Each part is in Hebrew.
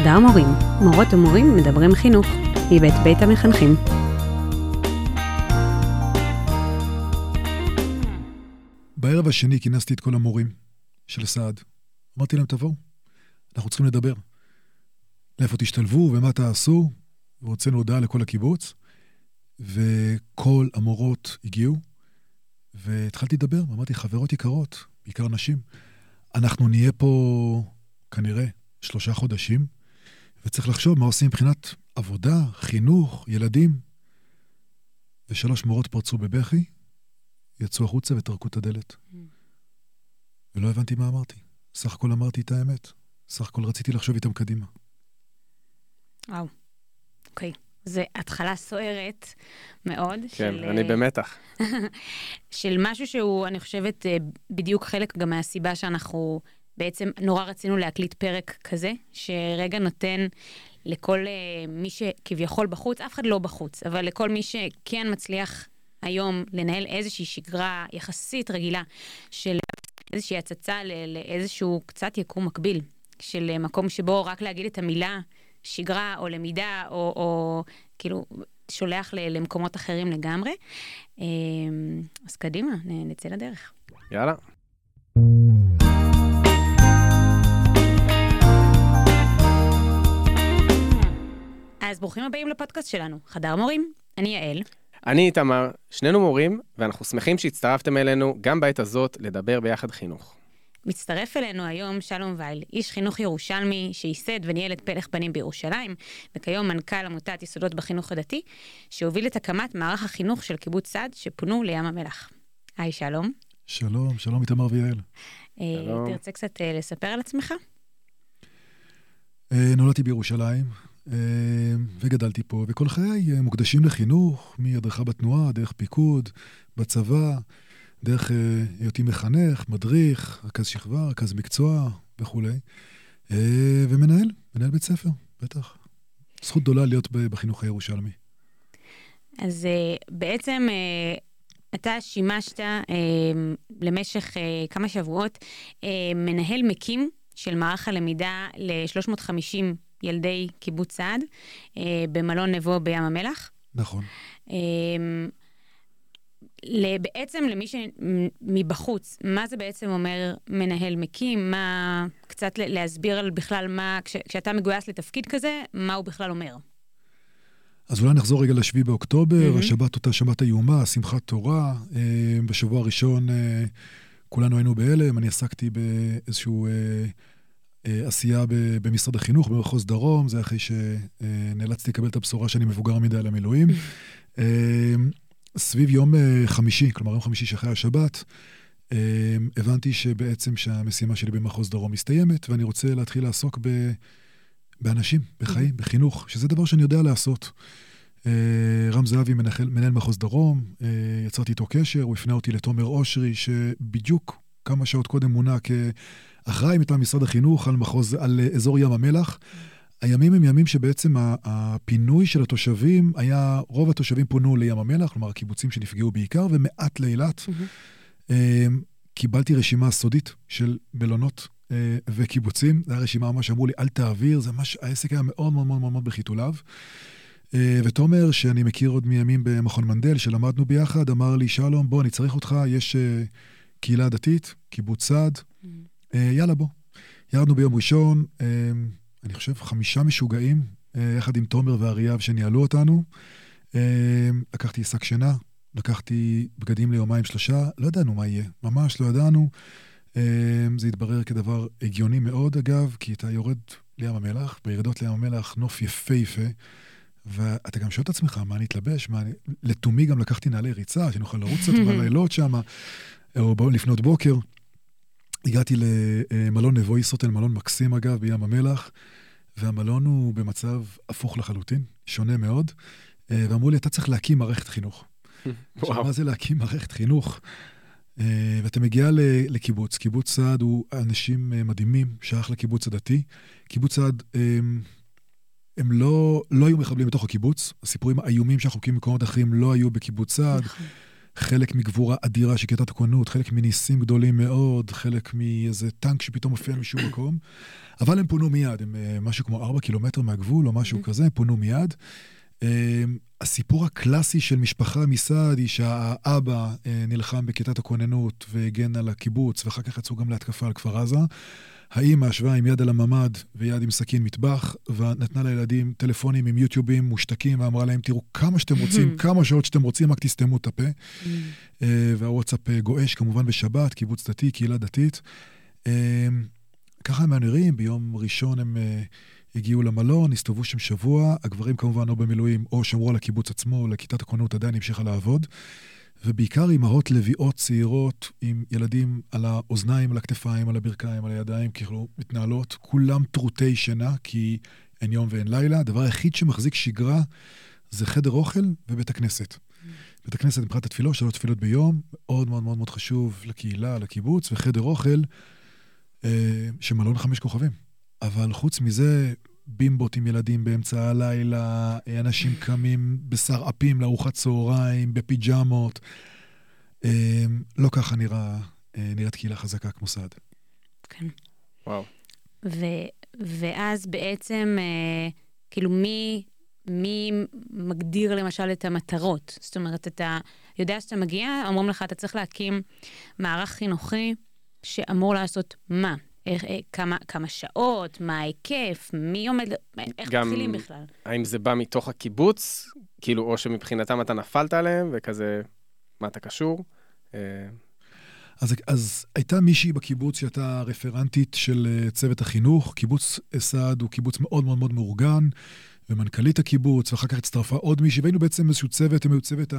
חדר מורים, מורות ומורים מדברים חינוך, מבית בית המחנכים. בערב השני כינסתי את כל המורים של סעד. אמרתי להם, תבואו, אנחנו צריכים לדבר. לאיפה תשתלבו ומה תעשו, והוצאנו הודעה לכל הקיבוץ, וכל המורות הגיעו, והתחלתי לדבר, ואמרתי, חברות יקרות, בעיקר נשים, אנחנו נהיה פה כנראה שלושה חודשים, וצריך לחשוב מה עושים מבחינת עבודה, חינוך, ילדים. ושלוש מורות פרצו בבכי, יצאו החוצה וטרקו את הדלת. Mm. ולא הבנתי מה אמרתי. סך הכל אמרתי את האמת. סך הכל רציתי לחשוב איתם קדימה. וואו, אוקיי. זה התחלה סוערת מאוד. כן, של, אני במתח. של משהו שהוא, אני חושבת, אה, בדיוק חלק גם מהסיבה שאנחנו בעצם נורא רצינו להקליט פרק כזה, שרגע נותן לכל uh, מי שכביכול בחוץ, אף אחד לא בחוץ, אבל לכל מי שכן מצליח היום לנהל איזושהי שגרה יחסית רגילה של איזושהי הצצה לאיזשהו קצת יקום מקביל, של אה, מקום שבו רק להגיד את המילה שגרה או למידה, או, או כאילו שולח למקומות אחרים לגמרי. אה, אז קדימה, נצא לדרך. יאללה. אז ברוכים הבאים לפודקאסט שלנו, חדר מורים, אני יעל. אני איתמר, שנינו מורים, ואנחנו שמחים שהצטרפתם אלינו גם בעת הזאת לדבר ביחד חינוך. מצטרף אלינו היום שלום וייל, איש חינוך ירושלמי שייסד וניהל את פלך בנים בירושלים, וכיום מנכ"ל עמותת יסודות בחינוך הדתי, שהוביל את הקמת מערך החינוך של קיבוץ סעד שפונו לים המלח. היי, שלום. שלום, שלום איתמר ויעל. אה, תרצה קצת אה, לספר על עצמך? אה, נולדתי בירושלים, וגדלתי פה, וכל חיי מוקדשים לחינוך, מהדרכה בתנועה, דרך פיקוד, בצבא, דרך אה, היותי מחנך, מדריך, רכז שכבה, רכז מקצוע וכולי, אה, ומנהל, מנהל בית ספר, בטח. זכות גדולה להיות בחינוך הירושלמי. אז אה, בעצם אתה שימשת למשך כמה שבועות מנהל מקים של מערך הלמידה ל-350 ילדי קיבוץ סעד במלון נבו בים המלח. נכון. בעצם למי שמבחוץ, מה זה בעצם אומר מנהל מקים? מה, קצת להסביר על בכלל מה, כש, כשאתה מגויס לתפקיד כזה, מה הוא בכלל אומר? אז אולי נחזור רגע לשביעי באוקטובר, mm-hmm. השבת אותה שבת איומה, שמחת תורה. אה, בשבוע הראשון אה, כולנו היינו בהלם, אני עסקתי באיזושהי אה, עשייה במשרד החינוך במחוז דרום, זה אחרי שנאלצתי לקבל את הבשורה שאני מבוגר מדי למילואים. סביב יום אה, חמישי, כלומר יום חמישי שאחרי השבת, אה, הבנתי שבעצם שהמשימה שלי במחוז דרום מסתיימת, ואני רוצה להתחיל לעסוק ב... באנשים, בחיים, mm-hmm. בחינוך, שזה דבר שאני יודע לעשות. אה, רם זהבי, מנהל, מנהל מחוז דרום, יצרתי איתו קשר, הוא הפנה אותי לתומר אושרי, שבדיוק כמה שעות קודם מונה כאחראי מטעם משרד החינוך על, מחוז, על אזור ים המלח. הימים הם ימים שבעצם הפינוי של התושבים היה, רוב התושבים פונו לים המלח, כלומר הקיבוצים שנפגעו בעיקר, ומעט לאילת. Mm-hmm. קיבלתי רשימה סודית של מלונות אה, וקיבוצים, זו הייתה רשימה ממש אמרו לי, אל תעביר, זה ממש, העסק היה מאוד מאוד מאוד מאוד בחיתוליו. אה, ותומר, שאני מכיר עוד מימים במכון מנדל, שלמדנו ביחד, אמר לי, שלום, בוא, אני צריך אותך, יש קהילה דתית, קיבוץ סעד, mm-hmm. יאללה, בוא. ירדנו ביום ראשון, אני חושב, חמישה משוגעים, אה, יחד עם תומר ואריאב שניהלו אותנו. אה, לקחתי שק שינה, לקחתי בגדים ליומיים שלושה, לא ידענו מה יהיה, ממש לא ידענו. אה, זה התברר כדבר הגיוני מאוד, אגב, כי אתה יורד לים המלח, בירידות לים המלח נוף יפהפה, ואתה גם שואל את עצמך, מה אני אתלבש? מה אני... לתומי גם לקחתי נעלי ריצה, שנוכל לרוץ קצת בלילות שם, או לפנות בוקר. הגעתי למלון נבו ישרוטל, מלון מקסים אגב, בים המלח, והמלון הוא במצב הפוך לחלוטין, שונה מאוד, אה, ואמרו לי, אתה צריך להקים מערכת חינוך. עכשיו, מה זה להקים מערכת חינוך? אה, ואתה מגיע לקיבוץ, קיבוץ סעד הוא אנשים אה, מדהימים, שייך לקיבוץ הדתי. קיבוץ סעד, הם, הם לא, לא היו מחבלים בתוך הקיבוץ, הסיפורים האיומים שאנחנו מכירים במקומות אחרים לא היו בקיבוץ סעד. חלק מגבורה אדירה של כיתת הכוננות, חלק מניסים גדולים מאוד, חלק מאיזה טנק שפתאום מופיע משום מקום. אבל הם פונו מיד, הם אה, משהו כמו 4 קילומטר מהגבול או משהו כזה, הם פונו מיד. אה, הסיפור הקלאסי של משפחה מסעד היא שהאבא אה, נלחם בכיתת הכוננות והגן על הקיבוץ, ואחר כך יצאו גם להתקפה על כפר עזה. האימא ישבה עם יד על הממ"ד ויד עם סכין מטבח, ונתנה לילדים טלפונים עם יוטיובים מושתקים, ואמרה להם, תראו כמה שאתם רוצים, כמה שעות שאתם רוצים, רק תסתמו את הפה. והוואטסאפ גועש כמובן בשבת, קיבוץ דתי, קהילה דתית. ככה הם נראים, ביום ראשון הם הגיעו למלון, הסתובבו שם שבוע, הגברים כמובן או במילואים או שמרו על הקיבוץ עצמו, לכיתת הכוננות עדיין המשיכה לעבוד. ובעיקר אימהות לביאות צעירות עם ילדים על האוזניים, על הכתפיים, על הברכיים, על הידיים, כאילו מתנהלות, כולם טרוטי שינה, כי אין יום ואין לילה. הדבר היחיד שמחזיק שגרה זה חדר אוכל ובית הכנסת. בית הכנסת מבחינת התפילות, שלוש תפילות ביום, מאוד מאוד מאוד מאוד חשוב לקהילה, לקיבוץ, וחדר אוכל אה, שמלון חמש כוכבים. אבל חוץ מזה, בימבות עם ילדים באמצע הלילה, אנשים קמים בשר אפים לארוחת צהריים, בפיג'מות. אה, לא ככה נראה, אה, נראית קהילה חזקה כמו סעד. כן. וואו. ו- ואז בעצם, אה, כאילו, מי, מי מגדיר למשל את המטרות? זאת אומרת, אתה יודע שאתה מגיע, אומרים לך, אתה צריך להקים מערך חינוכי שאמור לעשות מה? איך, אה, כמה, כמה שעות, מה ההיקף, מי עומד, איך גם, מתחילים בכלל? האם זה בא מתוך הקיבוץ, כאילו, או שמבחינתם אתה נפלת עליהם, וכזה, מה אתה קשור? אה, אז, אז הייתה מישהי בקיבוץ שהייתה רפרנטית של אה, צוות החינוך. קיבוץ סעד הוא קיבוץ מאוד מאוד מאוד מאורגן. ומנכ"לית הקיבוץ, ואחר כך הצטרפה עוד מישהי, והיינו בעצם איזשהו צוות, הם היו צוות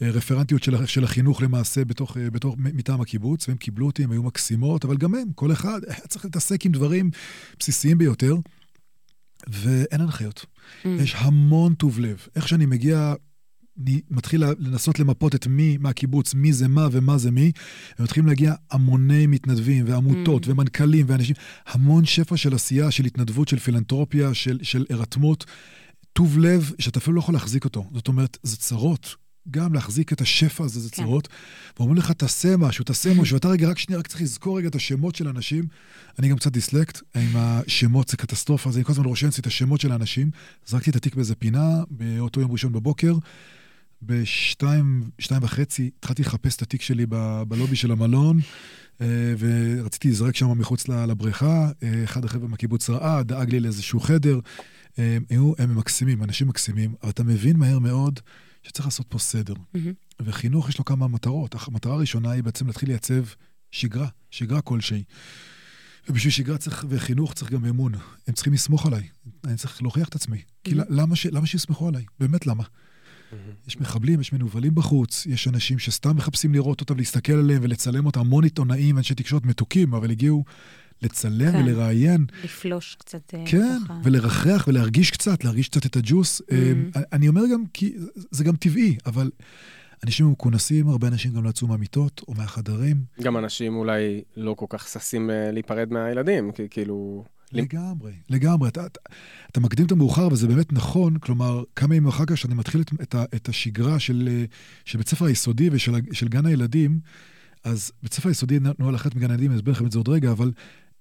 הרפרנטיות של, של החינוך למעשה בתוך, בתוך, מטעם הקיבוץ, והם קיבלו אותי, הם היו מקסימות, אבל גם הם, כל אחד היה צריך להתעסק עם דברים בסיסיים ביותר, ואין הנחיות. Mm. יש המון טוב לב. איך שאני מגיע מתחיל לנסות למפות את מי מהקיבוץ, מי זה מה ומה זה מי, ומתחילים להגיע המוני מתנדבים ועמותות mm. ומנכ"לים ואנשים, המון שפע של עשייה, של התנדבות, של פילנטרופיה, של, של הירתמות, טוב לב שאתה אפילו לא יכול להחזיק אותו. זאת אומרת, זה צרות. גם להחזיק את השפע הזה זה כן. צרות, ואומרים לך, תעשה משהו, תעשה משהו, ואתה רגע, רק שנייה, רק צריך לזכור רגע את השמות של האנשים. אני גם קצת דיסלקט, עם השמות, זה קטסטרופה, אז אני כל הזמן רושם את השמות של האנשים. זרקתי את התיק באיזה פינה, באותו יום ראשון בבוקר, בשתיים, שתיים וחצי, התחלתי לחפש את התיק שלי ב, בלובי של המלון, אה, ורציתי לזרק שם מחוץ לבריכה. אה, אחד החבר'ה מהקיבוץ ראה, דאג לי לאיזשהו חדר. אה, הם, היו, הם מקסימים, אנשים מקסימים, אבל אתה מבין מהר מאוד שצריך לעשות פה סדר. Mm-hmm. וחינוך יש לו כמה מטרות. המטרה הראשונה היא בעצם להתחיל לייצב שגרה, שגרה כלשהי. ובשביל שגרה צריך, וחינוך צריך גם אמון. הם צריכים לסמוך עליי. אני צריך להוכיח את עצמי. Mm-hmm. כי למה, ש, למה שיסמכו עליי? באמת למה? יש מחבלים, יש מנוולים בחוץ, יש אנשים שסתם מחפשים לראות אותם, להסתכל עליהם ולצלם אותם, המון עיתונאים, אנשי תקשורת מתוקים, אבל הגיעו לצלם כן. ולראיין. לפלוש קצת אה, כן, ככה. ולרחח ולהרגיש קצת, להרגיש קצת את הג'וס. Mm-hmm. אני אומר גם כי זה גם טבעי, אבל אנשים מכונסים, הרבה אנשים גם יצאו מהמיטות או מהחדרים. גם אנשים אולי לא כל כך ששים אה, להיפרד מהילדים, כי כאילו... לגמרי, לגמרי. אתה, אתה, אתה מקדים את המאוחר, וזה באמת נכון. כלומר, כמה ימים אחר כך שאני מתחיל את, את, את השגרה של, של בית ספר היסודי ושל של גן הילדים, אז בית ספר היסודי נוהל אחת מגן הילדים, אני אסביר לכם את זה עוד רגע, אבל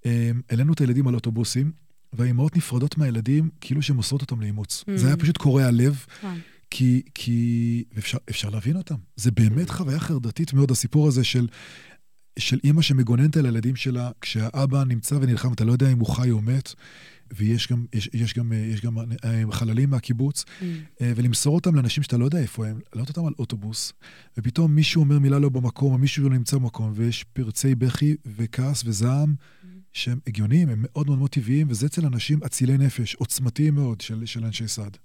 אמ, העלינו את הילדים על אוטובוסים, והאימהות נפרדות מהילדים כאילו שהן מוסרות אותם לאימוץ. Mm. זה היה פשוט קורע לב. Mm. כי, כי אפשר, אפשר להבין אותם. זה באמת חוויה חרדתית מאוד, הסיפור הזה של של אימא שמגוננת על הילדים שלה, כשהאבא נמצא ונלחם, אתה לא יודע אם הוא חי או מת, ויש גם, יש, יש גם, יש גם אה, חללים מהקיבוץ, mm. אה, ולמסור אותם לאנשים שאתה לא יודע איפה הם, להעלות אותם על אוטובוס, ופתאום מישהו אומר מילה לא במקום, או מישהו לא נמצא במקום, ויש פרצי בכי וכעס וזעם. Mm. שהם הגיוניים, הם מאוד מאוד מאוד טבעיים, וזה אצל אנשים אצילי נפש, עוצמתיים מאוד של, של אנשי סעד.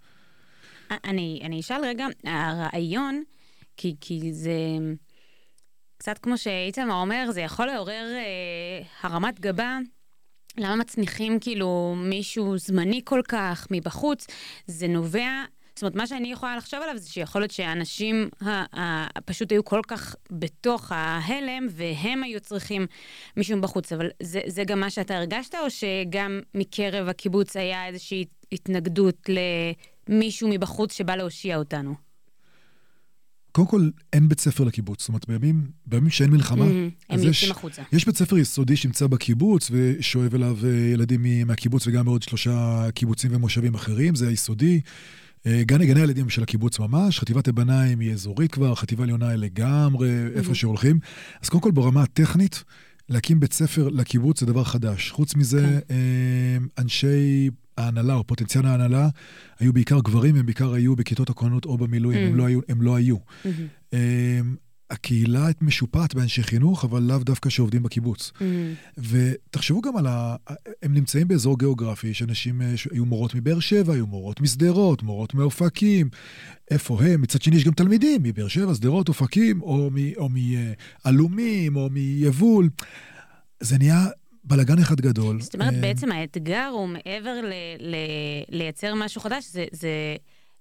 אני, אני אשאל רגע, הרעיון, כי, כי זה... קצת כמו שאיתמר אומר, זה יכול לעורר אה, הרמת גבה. למה מצניחים כאילו מישהו זמני כל כך מבחוץ? זה נובע, זאת אומרת, מה שאני יכולה לחשוב עליו זה שיכול להיות שאנשים ה- ה- פשוט היו כל כך בתוך ההלם, והם היו צריכים מישהו מבחוץ. אבל זה, זה גם מה שאתה הרגשת, או שגם מקרב הקיבוץ היה איזושהי התנגדות למישהו מבחוץ שבא להושיע אותנו? קודם כל, אין בית ספר לקיבוץ. זאת אומרת, בימים, בימים שאין מלחמה, הם אז יש- החוצה. יש בית ספר יסודי שנמצא בקיבוץ ושואב אליו אה, ילדים מהקיבוץ וגם מעוד שלושה קיבוצים ומושבים אחרים, זה היסודי. אה, גני, גני הילדים של הקיבוץ ממש, חטיבת הביניים היא אזורית כבר, חטיבה עליונה היא לגמרי, איפה שהולכים. אז קודם כל ברמה הטכנית, להקים בית ספר לקיבוץ זה דבר חדש. חוץ מזה, כן. אה, אנשי ההנהלה או פוטנציאל ההנהלה היו בעיקר גברים, הם בעיקר היו בכיתות הכוננות או במילואים, הם Mm. לא היו. הם לא היו. מהמם. אמ, הקהילה משופעת באנשי חינוך, אבל לאו דווקא שעובדים בקיבוץ. מהמם. ותחשבו גם על ה... הם נמצאים באזור גיאוגרפי, יש אנשים, אה, שהיו מורות מבאר שבע, היו מורות משדרות, מורות מאופקים. איפה הם? מצד שני יש גם תלמידים מבאר שבע, שדרות, אופקים, או מ- או מעלומים, או מיבול. זה נהיה בלאגן אחד גדול. זאת אומרת, אה, בעצם האתגר הוא מעבר ל- ל- לייצר משהו חדש, זה- זה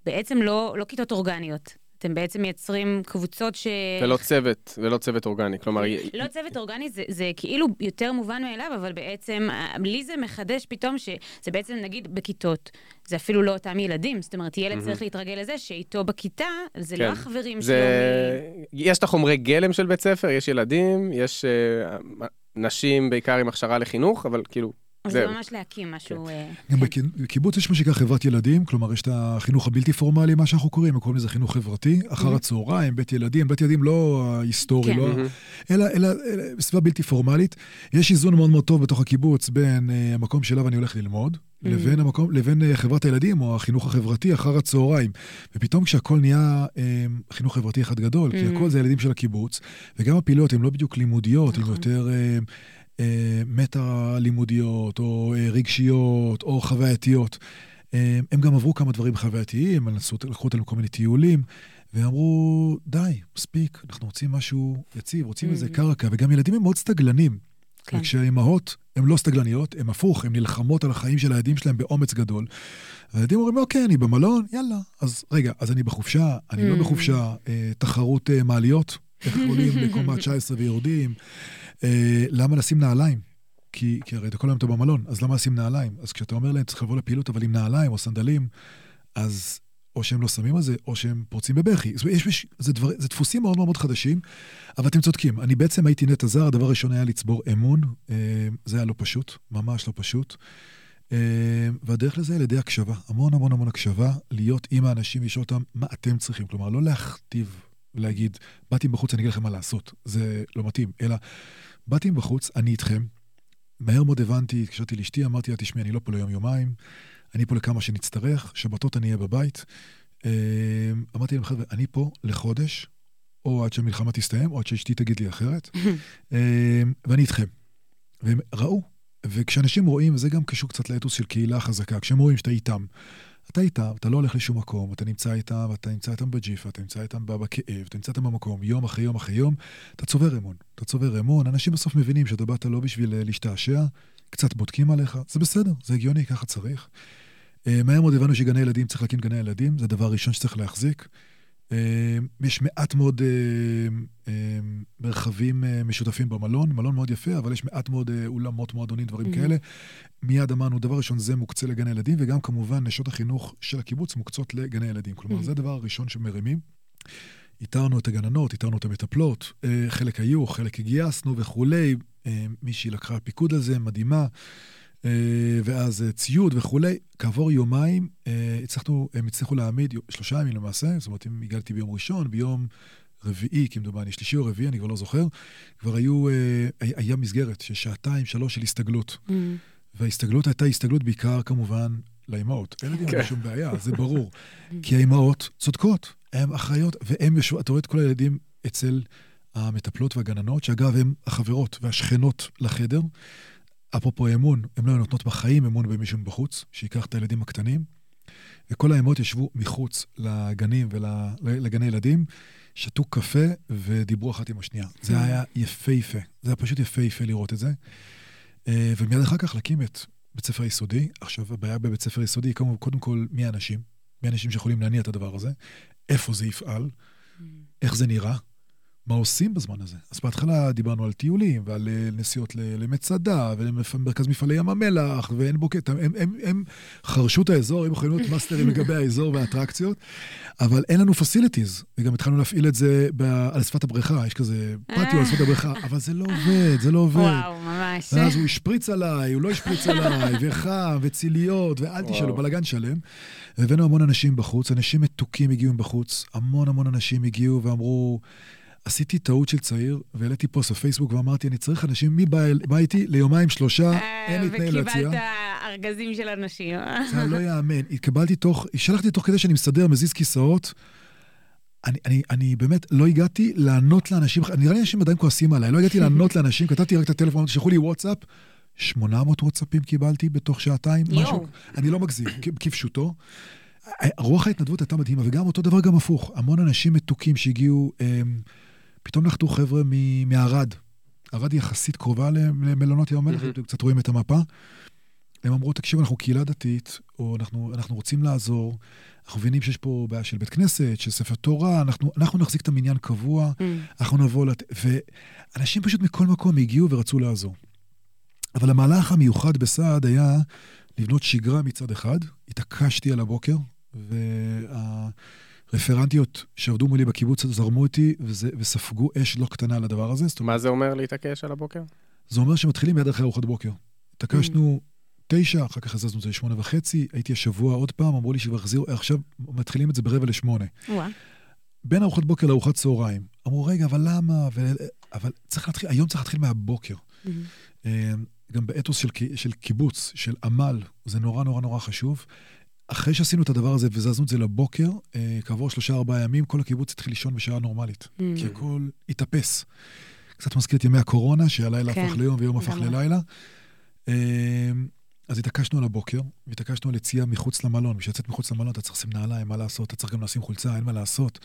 בעצם לא לא כיתות אורגניות. אתם בעצם מייצרים קבוצות ש... ולא צוות, ולא צוות אורגני. כלומר, לא צוות אורגני, זה, זה כאילו יותר מובן מאליו, אבל בעצם, אה, לי זה מחדש פתאום שזה בעצם, נגיד, בכיתות, זה אפילו לא אותם ילדים. זאת אומרת, ילד מהמם. צריך להתרגל לזה שאיתו בכיתה, זה כן. לא החברים שלו. זה... יש את החומרי גלם של בית ספר, יש ילדים, יש אה, נשים בעיקר עם הכשרה לחינוך, אבל כאילו, אז זה. ממש להקים משהו... אה, גם כן. בקיבוץ יש מה שנקרא חברת ילדים, כלומר יש את החינוך הבלתי פורמלי, מה שאנחנו קוראים, קוראים לזה חינוך חברתי, אחר Mhm. הצהריים, בית ילדים, בית ילדים לא ההיסטורי, כן. לא, מהמם. אלא, אלא, אלא בסביבה בלתי פורמלית. יש איזון מאוד מאוד טוב בתוך הקיבוץ בין אה, המקום שאליו אני הולך ללמוד, Mhm. לבין, המקום, לבין אה, חברת הילדים או החינוך החברתי אחר הצהריים. ופתאום כשהכול נהיה אה, חינוך חברתי אחד גדול, כי Mhm. הכל זה הילדים של הקיבוץ, וגם הפעילויות הן לא בדיוק לימודיות, הן נכון. יותר אה, מטה-לימודיות, או אה, רגשיות, או חווייתיות. אה, הם גם עברו כמה דברים חווייתיים, הם לקחו אותנו לכל מיני טיולים, ואמרו, די, מספיק, אנחנו רוצים משהו יציב, רוצים Mhm. איזה קרקע, וגם ילדים הם מאוד סטגלנים. כן. וכשהאימהות הן לא סטגלניות, הן הפוך, הן נלחמות על החיים של הילדים שלהם באומץ גדול. והילדים אומרים, אוקיי, אני במלון, יאללה. אז רגע, אז אני בחופשה, אני לא Mm. בחופשה, אה, תחרות אה, מעליות, איך עולים לקומה 19 ויורדים. אה, למה לשים נעליים? כי, כי הרי אתה כל היום אתה במלון, אז למה לשים נעליים? אז כשאתה אומר להם, צריך לבוא לפעילות, אבל עם נעליים או סנדלים, אז או שהם לא שמים על זה, או שהם פורצים בבכי. זאת אומרת, יש, יש, זה, דבר, זה דפוסים מאוד מאוד חדשים, אבל אתם צודקים. אני בעצם הייתי נטע זר, הדבר הראשון היה לצבור אמון. אה, זה היה לא פשוט, ממש לא פשוט. אה, והדרך לזה על ידי הקשבה, המון המון המון הקשבה, להיות עם האנשים ולשאול אותם מה אתם צריכים. כלומר, לא להכתיב ולהגיד, באתי בחוץ, אני אגיד לכם מה לעשות. זה לא מתאים, אלא באתי בחוץ, אני איתכם. מהר מאוד הבנתי, התקשרתי לאשתי, אמרתי לה, תשמעי, אני לא פה ליום-יומיים, אני פה לכמה שנצטרך, שבתות אני אהיה בבית. אה, אמרתי להם, חבר'ה, אני פה לחודש, או עד שהמלחמה תסתיים, או עד שאשתי תגיד לי אחרת, אה, ואני איתכם. והם ראו, וכשאנשים רואים, וזה גם קשור קצת לאתוס של קהילה חזקה, כשהם רואים שאתה איתם, אתה איתם, אתה לא הולך לשום מקום, אתה נמצא איתם, ואתה נמצא איתם בג'יפה, אתה נמצא איתם בכאב, אתה נמצא איתם במקום, יום אחרי יום אחרי יום, אתה צובר אמון. אתה צובר אמון, אנשים בסוף מבינים שאתה באת לא בשביל אה, להשתעשע, קצת בודקים עליך, זה בסדר, זה הגיוני, ככה צריך. אה, מהר מאוד הבנו שגני ילדים, צריך להקים גני ילדים, זה הדבר הראשון שצריך להחזיק. אה, יש מעט מאוד אה, אה, מרחבים אה, משותפים במלון, מלון מאוד יפה, אבל יש מעט מאוד אה, אולמות, מועדונים, דברים Mhm. כאלה. מיד אמרנו, דבר ראשון, זה מוקצה לגני ילדים, וגם כמובן נשות החינוך של הקיבוץ מוקצות לגני ילדים. כלומר, Mhm. זה הדבר הראשון שמרימים. איתרנו את הגננות, איתרנו את המטפלות, אה, חלק היו, חלק גייסנו וכולי. אה, מישהי לקחה פיקוד על זה, מדהימה. אה, ואז ציוד וכולי. כעבור יומיים הצלחנו, הם הצליחו להעמיד, שלושה ימים למעשה, זאת אומרת, אם הגעתי ביום ראשון, ביום רביעי, כמדומני, שלישי או רביעי, אני כבר לא זוכר, כבר היו, היה- מסגרת של שעתיים, שלוש של הסתגלות. מהמם. וההסתגלות הייתה הסתגלות בעיקר כמובן לאימהות. הילדים כן. אין שום בעיה, זה ברור. כי האימהות צודקות, הן אחראיות, והן יושבות, אתה רואה את כל הילדים אצל המטפלות והגננות, שאגב, הן החברות והשכנות לחדר. אפרופו אמון, הן לא נותנות בחיים אמון במישהו מבחוץ, שייקח את הילדים הקטנים. וכל האימהות ישבו מחוץ לגנים ולגני ילדים, שתו קפה ודיברו אחת עם השנייה. זה היה יפהפה, זה היה פשוט יפהפה לראות את זה. אה, ומיד אחר כך להקים את בית ספר יסודי. עכשיו, הבעיה בבית ספר יסודי היא כמובן, קודם כל, מי האנשים? מי האנשים שיכולים להניע את הדבר הזה? איפה זה יפעל? איך זה נראה? מה עושים בזמן הזה? אז בהתחלה דיברנו על טיולים ועל אה, נסיעות למצדה ולמרכז מפעלי ים המלח ועין בוקט. הם, הם, הם, הם חרשו את האזור, הם יכולים להיות מאסטרים לגבי האזור והאטרקציות, אבל אין לנו פסיליטיז. וגם התחלנו להפעיל את זה ב, על שפת הבריכה, יש כזה פטיו על שפת הבריכה, אבל זה לא עובד, זה לא עובד. וואו, ממש. ואז הוא השפריץ עליי, הוא לא השפריץ עליי, וחם, וציליות, ואל תשאלו, בלאגן שלם. והבאנו המון אנשים בחוץ, אנשים מתוקים הגיעו מבחוץ, המון המון אנשים הגיעו ואמרו... עשיתי טעות של צעיר, והעליתי פוסט בפייסבוק ואמרתי, אני צריך אנשים, מי בא, איתי ליומיים שלושה, אה, אין לי תנאי להציע. וקיבלת ארגזים של אנשים. זה לא יאמן. התקבלתי תוך, שלחתי תוך כדי שאני מסדר, מזיז כיסאות. אני, אני, אני באמת לא הגעתי לענות לאנשים, נראה לי אנשים עדיין כועסים עליי, לא הגעתי לענות לאנשים, כתבתי רק את הטלפון, שלחו לי וואטסאפ, 800 וואטסאפים קיבלתי בתוך שעתיים, משהו, אני לא מגזים, כפשוטו. רוח ההתנדבות הייתה מדהימה, וגם אותו דבר גם הפוך, המון אנשים מתוקים שהגיעו, הם, פתאום נחתו חבר'ה מערד. ערד היא יחסית קרובה למלונות ים המלח, אתם קצת רואים את המפה. הם אמרו, תקשיבו, אנחנו קהילה דתית, או אנחנו, אנחנו רוצים לעזור, אנחנו מבינים שיש פה בעיה של בית כנסת, של ספר תורה, אנחנו, אנחנו נחזיק את המניין קבוע, mm. אנחנו נבוא, לת... ואנשים פשוט מכל מקום הגיעו ורצו לעזור. אבל המהלך המיוחד בסעד היה לבנות שגרה מצד אחד, התעקשתי על הבוקר, וה... רפרנטיות שעבדו מולי בקיבוץ זרמו איתי וזה, וספגו אש לא קטנה על הדבר הזה. מה זה אומר להתעקש על הבוקר? זה אומר שמתחילים מיד אחרי ארוחת בוקר. התעקשנו תשע, אחר כך הזזנו את זה לשמונה וחצי, הייתי השבוע עוד פעם, אמרו לי שכבר החזירו, עכשיו מתחילים את זה ברבע לשמונה. בין ארוחת בוקר לארוחת צהריים. אמרו, רגע, אבל למה? ו... אבל צריך להתחיל, היום צריך להתחיל מהבוקר. אה, גם באתוס של, של קיבוץ, של עמל, זה נורא נורא נורא חשוב. אחרי שעשינו את הדבר הזה וזזנו את זה לבוקר, אה, כעבור שלושה ארבעה ימים, כל הקיבוץ התחיל לישון בשעה נורמלית. Mm. כי הכל התאפס. קצת מזכיר את ימי הקורונה, שהלילה כן, הפך ליום ויום הפך ללילה. אה, אז התעקשנו על הבוקר, והתעקשנו על יציאה מחוץ למלון. בשביל לצאת מחוץ למלון אתה צריך לשים נעליים, מה לעשות? אתה צריך גם לשים חולצה, אין מה לעשות.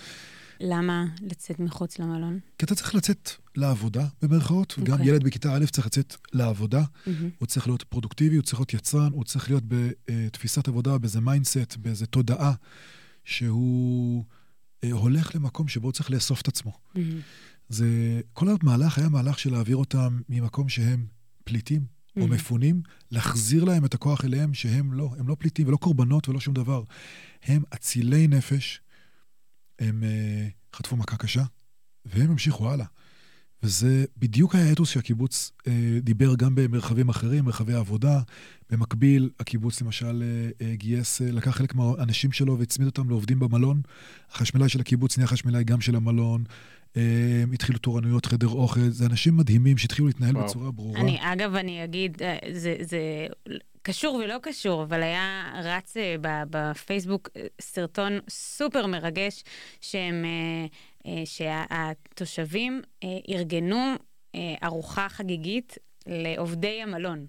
למה לצאת מחוץ למלון? כי אתה צריך לצאת לעבודה, במרכאות, אוקיי. וגם אוקיי. ילד בכיתה א' צריך לצאת לעבודה. Mm-hmm. הוא צריך להיות פרודוקטיבי, הוא צריך להיות יצרן, הוא צריך להיות בתפיסת עבודה, באיזה mindset, באיזה תודעה, שהוא אה, הולך למקום שבו הוא צריך לאסוף את עצמו. Mm-hmm. זה, כל המהלך היה מהלך של להעביר אותם ממקום שהם פליטים, mm-hmm. או מפונים, להחזיר להם את הכוח אליהם שהם לא, הם לא פליטים ולא קורבנות ולא שום דבר. הם אצילי נפש, הם uh, חטפו מכה קשה, והם המשיכו הלאה. וזה בדיוק היה האתוס שהקיבוץ uh, דיבר גם במרחבים אחרים, מרחבי עבודה. במקביל, הקיבוץ למשל uh, uh, גייס, uh, לקח חלק מהאנשים שלו והצמיד אותם לעובדים במלון. החשמלאי של הקיבוץ נהיה חשמלאי גם של המלון. Uh, התחילו תורנויות חדר אוכל, זה אנשים מדהימים שהתחילו להתנהל וואו. בצורה ברורה. אני, אגב, אני אגיד, זה, זה קשור ולא קשור, אבל היה רץ אה, בפייסבוק אה, סרטון סופר מרגש, שהם, אה, שהתושבים ארגנו ארוחה חגיגית לעובדי המלון.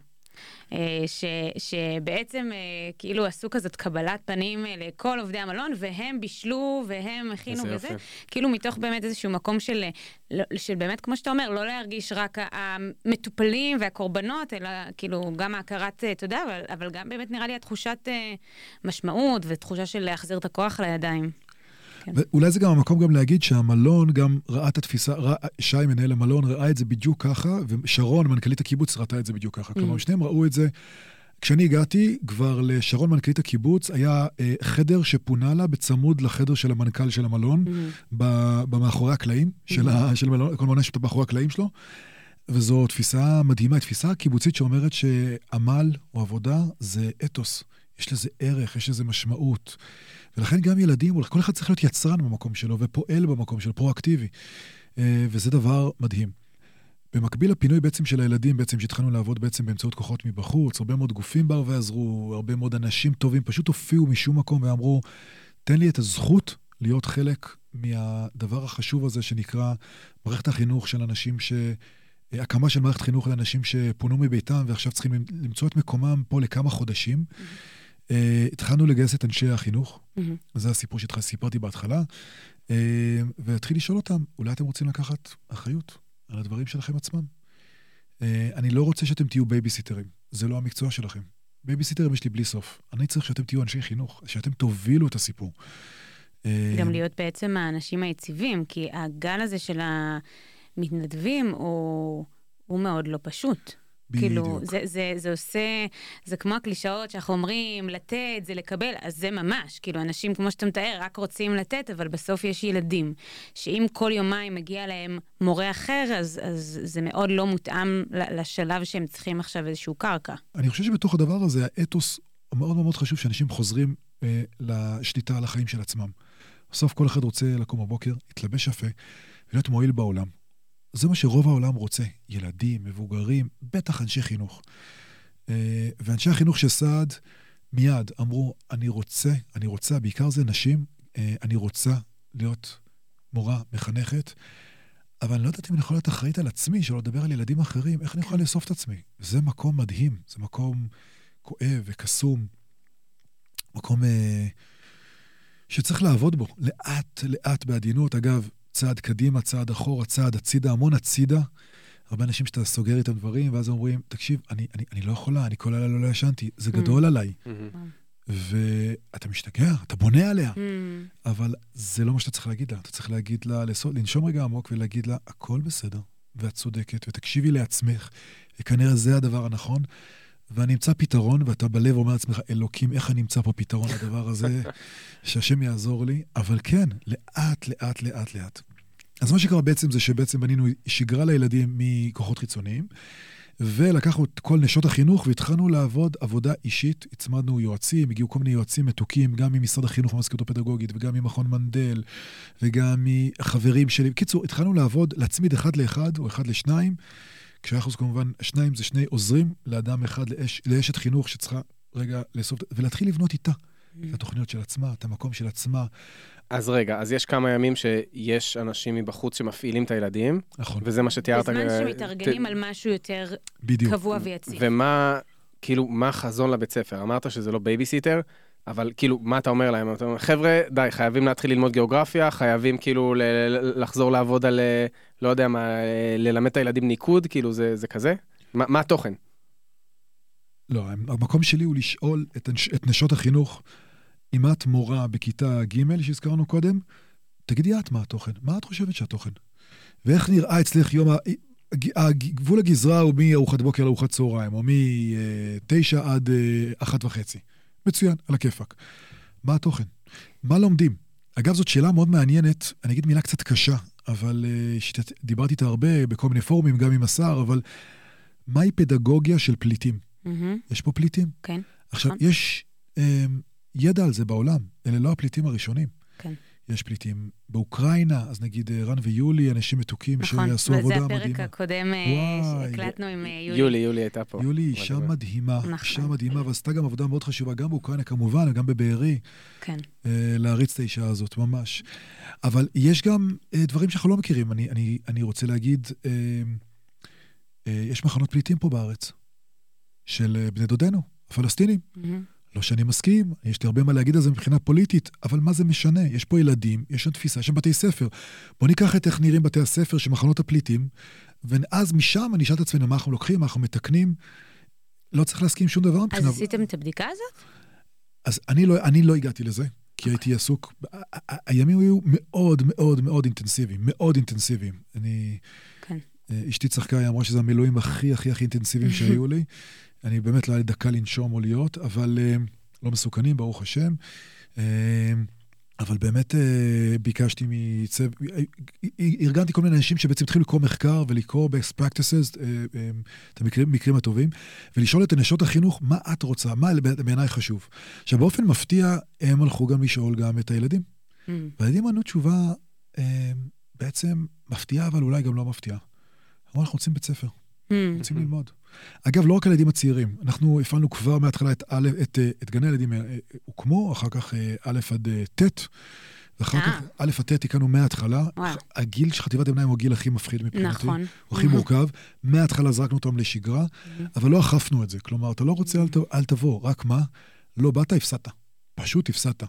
אה, ש, שבעצם אה, כאילו עשו כזאת קבלת פנים אה, לכל עובדי המלון, והם בישלו והם הכינו וזה, כאילו מתוך באמת איזשהו מקום של, לא, של באמת, כמו שאתה אומר, לא להרגיש רק המטופלים והקורבנות, אלא כאילו גם ההכרת תודה, אבל, אבל גם באמת נראה לי התחושת משמעות ותחושה של להחזיר את הכוח לידיים. כן. ואולי זה גם המקום גם להגיד שהמלון גם ראה את התפיסה, רא, שי, מנהל המלון, ראה את זה בדיוק ככה, ושרון, מנכ"לית הקיבוץ, ראתה את זה בדיוק ככה. Mm. כלומר, שניהם ראו את זה. כשאני הגעתי, כבר לשרון, מנכ"לית הקיבוץ, היה אה, חדר שפונה לה בצמוד לחדר של המנכ"ל של המלון, mm-hmm. במאחורי הקלעים mm-hmm. של, ה, של המלון, כל מלון יש מאחורי הקלעים שלו. וזו תפיסה מדהימה, תפיסה קיבוצית שאומרת שעמל או עבודה זה אתוס. יש לזה ערך, יש לזה משמעות. ולכן גם ילדים, כל אחד צריך להיות יצרן במקום שלו ופועל במקום שלו, פרואקטיבי. אה, וזה דבר מדהים. במקביל לפינוי בעצם של הילדים, בעצם שהתחלנו לעבוד בעצם באמצעות כוחות מבחוץ, הרבה מאוד גופים באו ועזרו, הרבה מאוד אנשים טובים פשוט הופיעו משום מקום ואמרו, תן לי את הזכות להיות חלק מהדבר החשוב הזה שנקרא מערכת החינוך של אנשים ש... הקמה של מערכת חינוך לאנשים שפונו מביתם ועכשיו צריכים למצוא את מקומם פה לכמה חודשים. Mm-hmm. אה, התחלנו לגייס את אנשי החינוך, mm-hmm. זה הסיפור שסיפרתי בהתחלה, אה, והתחיל לשאול אותם, אולי אתם רוצים לקחת אחריות על הדברים שלכם עצמם? אה, אני לא רוצה שאתם תהיו בייביסיטרים, זה לא המקצוע שלכם. בייביסיטרים יש לי בלי סוף. אני צריך שאתם תהיו אנשי חינוך, שאתם תובילו את הסיפור. גם להיות בעצם האנשים היציבים, כי הגל הזה של המתנדבים הוא, הוא מאוד לא פשוט. כאילו, בדיוק. זה, זה, זה עושה, זה כמו הקלישאות שאנחנו אומרים, לתת, זה לקבל, אז זה ממש, כאילו, אנשים, כמו שאתה מתאר, רק רוצים לתת, אבל בסוף יש ילדים, שאם כל יומיים מגיע להם מורה אחר, אז, אז זה מאוד לא מותאם לשלב שהם צריכים עכשיו איזשהו קרקע. אני חושב שבתוך הדבר הזה, האתוס מאוד מאוד חשוב שאנשים חוזרים אה, לשליטה על החיים של עצמם. בסוף כל אחד רוצה לקום בבוקר, להתלבש יפה ולהיות מועיל בעולם. זה מה שרוב העולם רוצה, ילדים, מבוגרים, בטח אנשי חינוך. אה, ואנשי החינוך של סעד מיד אמרו, אני רוצה, אני רוצה, בעיקר זה נשים, אה, אני רוצה להיות מורה, מחנכת, אבל אני לא יודעת אם אני יכולה להיות אחראית על עצמי, שלא לדבר על ילדים אחרים, איך אני יכולה לאסוף את עצמי? זה מקום מדהים, זה מקום כואב וקסום, מקום אה, שצריך לעבוד בו, לאט, לאט, בעדינות. אגב, צעד קדימה, צעד אחורה, צעד הצידה, המון הצידה. הרבה אנשים שאתה סוגר איתם דברים, ואז אומרים, תקשיב, אני, אני, אני לא יכולה, אני כל הלילה לא ישנתי, זה גדול עליי. ואתה משתגע, אתה בונה עליה. Mm, אבל זה לא מה שאתה צריך להגיד לה. אתה צריך להגיד לה, לנשום רגע עמוק ולהגיד לה, הכל בסדר, ואת צודקת, ותקשיבי לעצמך, וכנראה זה הדבר הנכון, ואני אמצא פתרון, ואתה בלב אומר לעצמך, אלוקים, איך אני אמצא פה פתרון לדבר הזה, שהשם יעזור לי. אבל כן, לאט, לאט, לאט, לאט. אז מה שקרה בעצם זה שבעצם בנינו שגרה לילדים מכוחות חיצוניים, ולקחנו את כל נשות החינוך והתחלנו לעבוד עבודה אישית. הצמדנו יועצים, הגיעו כל מיני יועצים מתוקים, גם ממשרד החינוך במזכירות הפדגוגית, וגם ממכון מנדל, וגם מחברים שלי. בקיצור, התחלנו לעבוד, להצמיד אחד לאחד או אחד לשניים, כשהיחס כמובן, שניים זה שני עוזרים לאדם אחד, לאש, לאשת חינוך שצריכה רגע לאסוף, ולהתחיל לבנות איתה. את התוכניות של עצמה, את המקום של עצמה. אז רגע, אז יש כמה ימים שיש אנשים מבחוץ שמפעילים את הילדים, נכון, וזה מה שתיארת. בזמן שמתארגנים ת- על משהו יותר בדיוק. קבוע ויציב. ומה, כאילו, מה החזון לבית ספר? אמרת שזה לא בייביסיטר, אבל כאילו, מה אתה אומר להם? אתה אומר, חבר'ה, די, חייבים להתחיל ללמוד גיאוגרפיה, חייבים כאילו ל- לחזור לעבוד על, אה, לא יודע מה, אה, ללמד את הילדים ניקוד, כאילו, זה, זה כזה? מה, מה התוכן? לא, המקום שלי הוא לשאול את, אנש, את נשות החינוך, אם את מורה בכיתה ג' שהזכרנו קודם, תגידי את מה התוכן, מה את חושבת שהתוכן? ואיך נראה אצלך יום, ה- גבול הגזרה הוא מארוחת בוקר לארוחת צהריים, או מתשע עד אה, אחת וחצי. מצוין, על הכיפאק. מה התוכן? מה לומדים? אגב, זאת שאלה מאוד מעניינת, אני אגיד מילה קצת קשה, אבל אה, דיברתי איתה הרבה בכל מיני פורומים, גם עם השר, אבל מהי פדגוגיה של פליטים? מהמם, יש פה פליטים. כן. עכשיו, נכון. יש אה, ידע על זה בעולם, אלה לא הפליטים הראשונים. כן. יש פליטים באוקראינה, אז נגיד אה, רן ויולי, אנשים מתוקים נכון, שעשו עבודה וזה הפרק מדהימה. הקודם אה. שהקלטנו עם אה, יולי. יולי, יולי הייתה פה. יולי היא אישה מדהימה. מדהימה, נכון. אישה מדהימה, ועשתה גם עבודה מאוד חשובה, גם באוקראינה כמובן, וגם בבארי, כן. אה, להריץ את האישה הזאת, ממש. אבל יש גם אה, דברים שאנחנו לא מכירים. אני, אני, אני רוצה להגיד, אה, אה, יש מחנות פליטים פה בארץ, של אה, בני דודינו, הפלסטינים. מהמם. לא שאני מסכים, יש לי הרבה מה להגיד על זה מבחינה פוליטית, אבל מה זה משנה? יש פה ילדים, יש שם תפיסה, יש שם בתי ספר. בואו ניקח את איך נראים בתי הספר של מחנות הפליטים, ואז משם אני אשאל את עצמנו מה אנחנו לוקחים, מה אנחנו מתקנים. לא צריך להסכים שום דבר אז מבחינה... עשיתם את הבדיקה הזאת? אז אני לא, אני לא הגעתי לזה, כי הייתי עסוק. הימים היו מאוד מאוד מאוד אינטנסיביים, מאוד אינטנסיביים. אני... כן. אה, אשתי צחקה, היא אמרה שזה המילואים הכי הכי הכי אינטנסיביים שהיו לי. אני באמת לא היה לי דקה לנשום או להיות, אבל אה, לא מסוכנים, ברוך השם. אה, אבל באמת אה, ביקשתי מצוות, ארגנתי כל מיני אנשים שבעצם התחילו לקרוא מחקר ולקרוא best practices, את המקרים המקרים הטובים, ולשאול את נשות החינוך, מה את רוצה, מה בעיניי חשוב. עכשיו, באופן מפתיע, הם הלכו גם לשאול גם את הילדים. מהמם. והילדים ענו תשובה בעצם מפתיעה, אבל אולי גם לא מפתיעה. אמרו, אנחנו רוצים בית ספר. רוצים ללמוד. אגב, לא רק הילדים הצעירים, אנחנו הפעלנו כבר מההתחלה את, א', את, אה, את גני הילדים, אה, אה, הוקמו, אחר כך א' עד ט', ואחר. כך א' עד ט' תיקנו מההתחלה. הגיל של חטיבת הביניים הוא הגיל הכי מפחיד מבחינתי. נכון. הוא הכי מורכב. מההתחלה זרקנו אותם לשגרה, אבל לא אכפנו את זה. כלומר, אתה לא רוצה, אל, תבוא. רק מה? לא באת, הפסדת. פשוט הפסדת.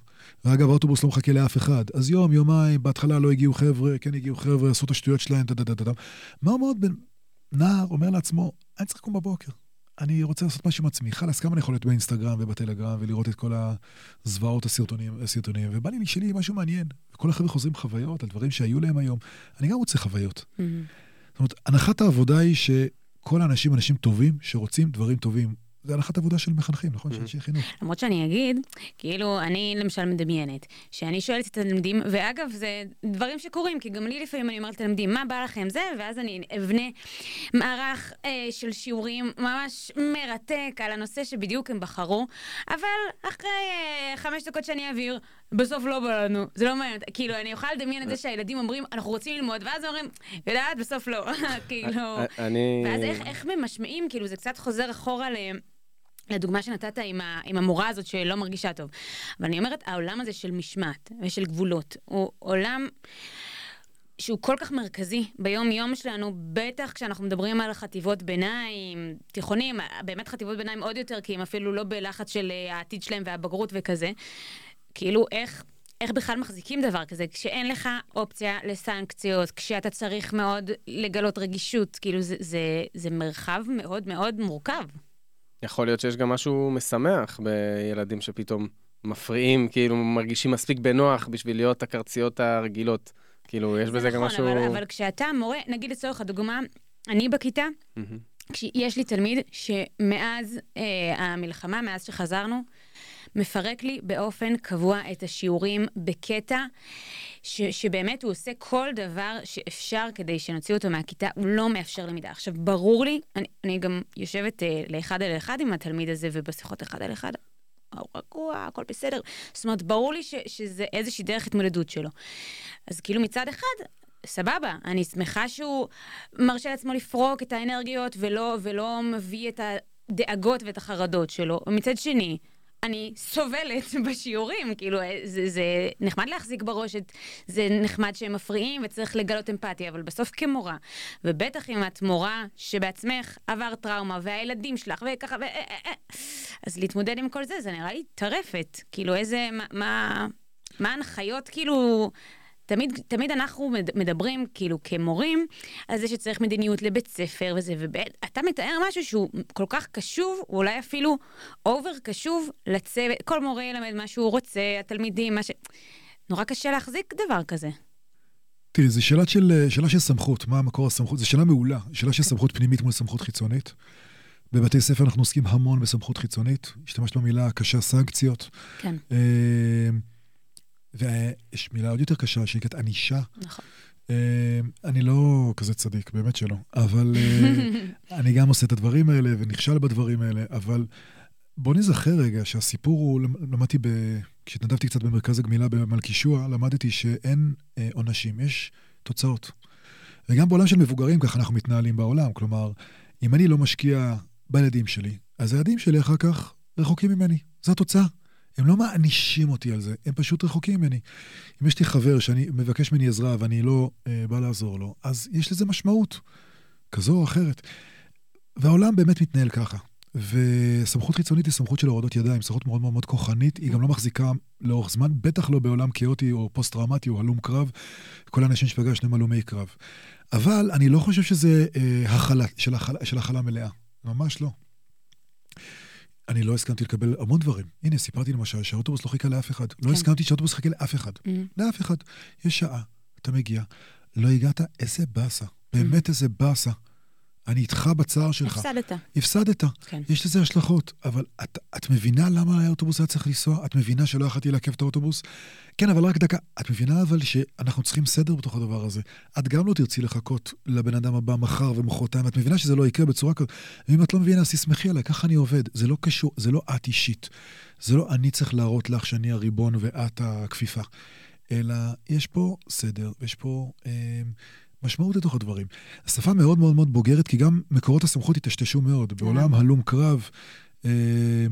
ואגב, האוטובוס לא מחכה לאף אחד. אז יום, יומיים, בהתחלה לא הגיעו חבר'ה, כן הגיעו חבר'ה, עשו את השטויות שלהם, טה-טה-טה-טה. מה מאוד בן... נער אומר לעצמו, אני צריך לקום בבוקר. אני רוצה לעשות משהו עם עצמי. חלאס, כמה אני יכול להיות באינסטגרם ובטלגרם ולראות את כל הזוועות הסרטונים, הסרטונים, ובא לי שלי משהו מעניין. וכל החבר'ה חוזרים חוויות על דברים שהיו להם היום. אני גם רוצה חוויות. Mm-hmm. זאת אומרת, הנחת העבודה היא שכל האנשים אנשים טובים, שרוצים דברים טובים. זה הנחת עבודה של מחנכים, נכון? של אנשי חינוך. למרות שאני אגיד, כאילו, אני למשל מדמיינת, שאני שואלת את התלמידים, ואגב, זה דברים שקורים, כי גם לי לפעמים אני אומרת לתלמידים, מה בא לכם זה, ואז אני אבנה מערך אה, של שיעורים ממש מרתק על הנושא שבדיוק הם בחרו, אבל אחרי אה, חמש דקות שאני אעביר, בסוף לא בא לנו, זה לא מעניין, כאילו, אני יכולה לדמיין את זה שהילדים אומרים, אנחנו רוצים ללמוד, ואז אומרים, יודעת, בסוף לא, כאילו, אני... ואז איך, איך ממשמעים, כאילו, זה קצת חוזר אחורה ל... לדוגמה שנתת עם, ה, עם המורה הזאת שלא מרגישה טוב. אבל אני אומרת, העולם הזה של משמעת ושל גבולות, הוא עולם שהוא כל כך מרכזי ביום-יום שלנו, בטח כשאנחנו מדברים על חטיבות ביניים, תיכונים, באמת חטיבות ביניים עוד יותר, כי הם אפילו לא בלחץ של אה, העתיד שלהם והבגרות וכזה. כאילו, איך... איך בכלל מחזיקים דבר כזה, כשאין לך אופציה לסנקציות, כשאתה צריך מאוד לגלות רגישות, כאילו זה, זה, זה מרחב מאוד מאוד מורכב. יכול להיות שיש גם משהו משמח בילדים שפתאום מפריעים, כאילו מרגישים מספיק בנוח בשביל להיות הקרציות הרגילות. כאילו, יש בזה נכון, גם משהו... אבל, אבל כשאתה מורה, נגיד לצורך הדוגמה, אני בכיתה, יש לי תלמיד שמאז אה, המלחמה, מאז שחזרנו, מפרק לי באופן קבוע את השיעורים בקטע, ש, שבאמת הוא עושה כל דבר שאפשר כדי שנוציא אותו מהכיתה, הוא לא מאפשר למידה. עכשיו, ברור לי, אני, אני גם יושבת אה, לאחד על אחד עם התלמיד הזה, ובשיחות אחד על אחד, הוא רגוע, הכל בסדר. זאת אומרת, ברור לי ש, שזה איזושהי דרך התמודדות שלו. אז כאילו מצד אחד, סבבה, אני שמחה שהוא מרשה לעצמו לפרוק את האנרגיות ולא, ולא מביא את הדאגות ואת החרדות שלו. ומצד שני, אני סובלת בשיעורים, כאילו, זה, זה נחמד להחזיק בראש את... זה נחמד שהם מפריעים וצריך לגלות אמפתיה, אבל בסוף כמורה, ובטח אם את מורה שבעצמך עבר טראומה, והילדים שלך, וככה, ו... אה, אה, אה, אז להתמודד עם כל זה, זה נראה לי טרפת. כאילו, איזה... מה... מה ההנחיות, כאילו... תמיד, תמיד אנחנו מדברים, כאילו, כמורים, על זה שצריך מדיניות לבית ספר וזה, ואתה מתאר משהו שהוא כל כך קשוב, הוא אולי אפילו אובר קשוב לצוות, כל מורה ילמד מה שהוא רוצה, התלמידים, מה ש... נורא קשה להחזיק דבר כזה. תראי, זו שאלה של, שאלה של סמכות, מה המקור הסמכות? זו שאלה מעולה, שאלה של סמכות פנימית מול סמכות חיצונית. בבתי ספר אנחנו עוסקים המון בסמכות חיצונית, השתמשת במילה הקשה סנקציות. כן. אה, ויש מילה עוד יותר קשה שנקראת ענישה. נכון. אה, אני לא כזה צדיק, באמת שלא, אבל אה, אני גם עושה את הדברים האלה ונכשל בדברים האלה, אבל בוא נזכר רגע שהסיפור הוא, למדתי, ב... כשהתנדבתי קצת במרכז הגמילה במלכישוע, למדתי שאין אה, עונשים, יש תוצאות. וגם בעולם של מבוגרים ככה אנחנו מתנהלים בעולם, כלומר, אם אני לא משקיע בילדים שלי, אז הילדים שלי אחר כך רחוקים ממני, זו התוצאה. הם לא מענישים אותי על זה, הם פשוט רחוקים ממני. אם יש לי חבר שאני מבקש ממני עזרה ואני לא אה, בא לעזור לו, אז יש לזה משמעות, כזו או אחרת. והעולם באמת מתנהל ככה. וסמכות חיצונית היא סמכות של הורדות ידיים, סמכות מאוד מאוד מאוד כוחנית, היא גם לא מחזיקה לאורך זמן, בטח לא בעולם כאוטי או פוסט-טראומטי או הלום קרב, כל האנשים שפגשנו הם הלומי קרב. אבל אני לא חושב שזה אה, הכלה, של הכלה, של הכלה מלאה, ממש לא. אני לא הסכמתי לקבל המון דברים. הנה, סיפרתי למשל שהאוטובוס לא חיכה לאף אחד. לא כן. לא הסכמתי שהאוטובוס חיכה לאף אחד. Mm. לאף אחד. יש שעה, אתה מגיע, לא הגעת, איזה באסה. באמת mm. איזה באסה. אני איתך בצער שלך. הפסדת. הפסדת. כן. יש לזה השלכות, אבל את, את מבינה למה האוטובוס היה צריך לנסוע? את מבינה שלא יכולתי לעכב את האוטובוס? כן, אבל רק דקה. את מבינה אבל שאנחנו צריכים סדר בתוך הדבר הזה. את גם לא תרצי לחכות לבן אדם הבא מחר ומחרתיים, את מבינה שזה לא יקרה בצורה כזאת. ואם את לא מבינה, אז תסמכי עליי, ככה אני עובד. זה לא קשור, זה לא את אישית. זה לא אני צריך להראות לך שאני הריבון ואת הכפיפה. אלא יש פה סדר, ויש פה... אה, משמעות לתוך הדברים. השפה מאוד מאוד מאוד בוגרת, כי גם מקורות הסמכות היטשטשו מאוד. כן. בעולם הלום קרב, אה,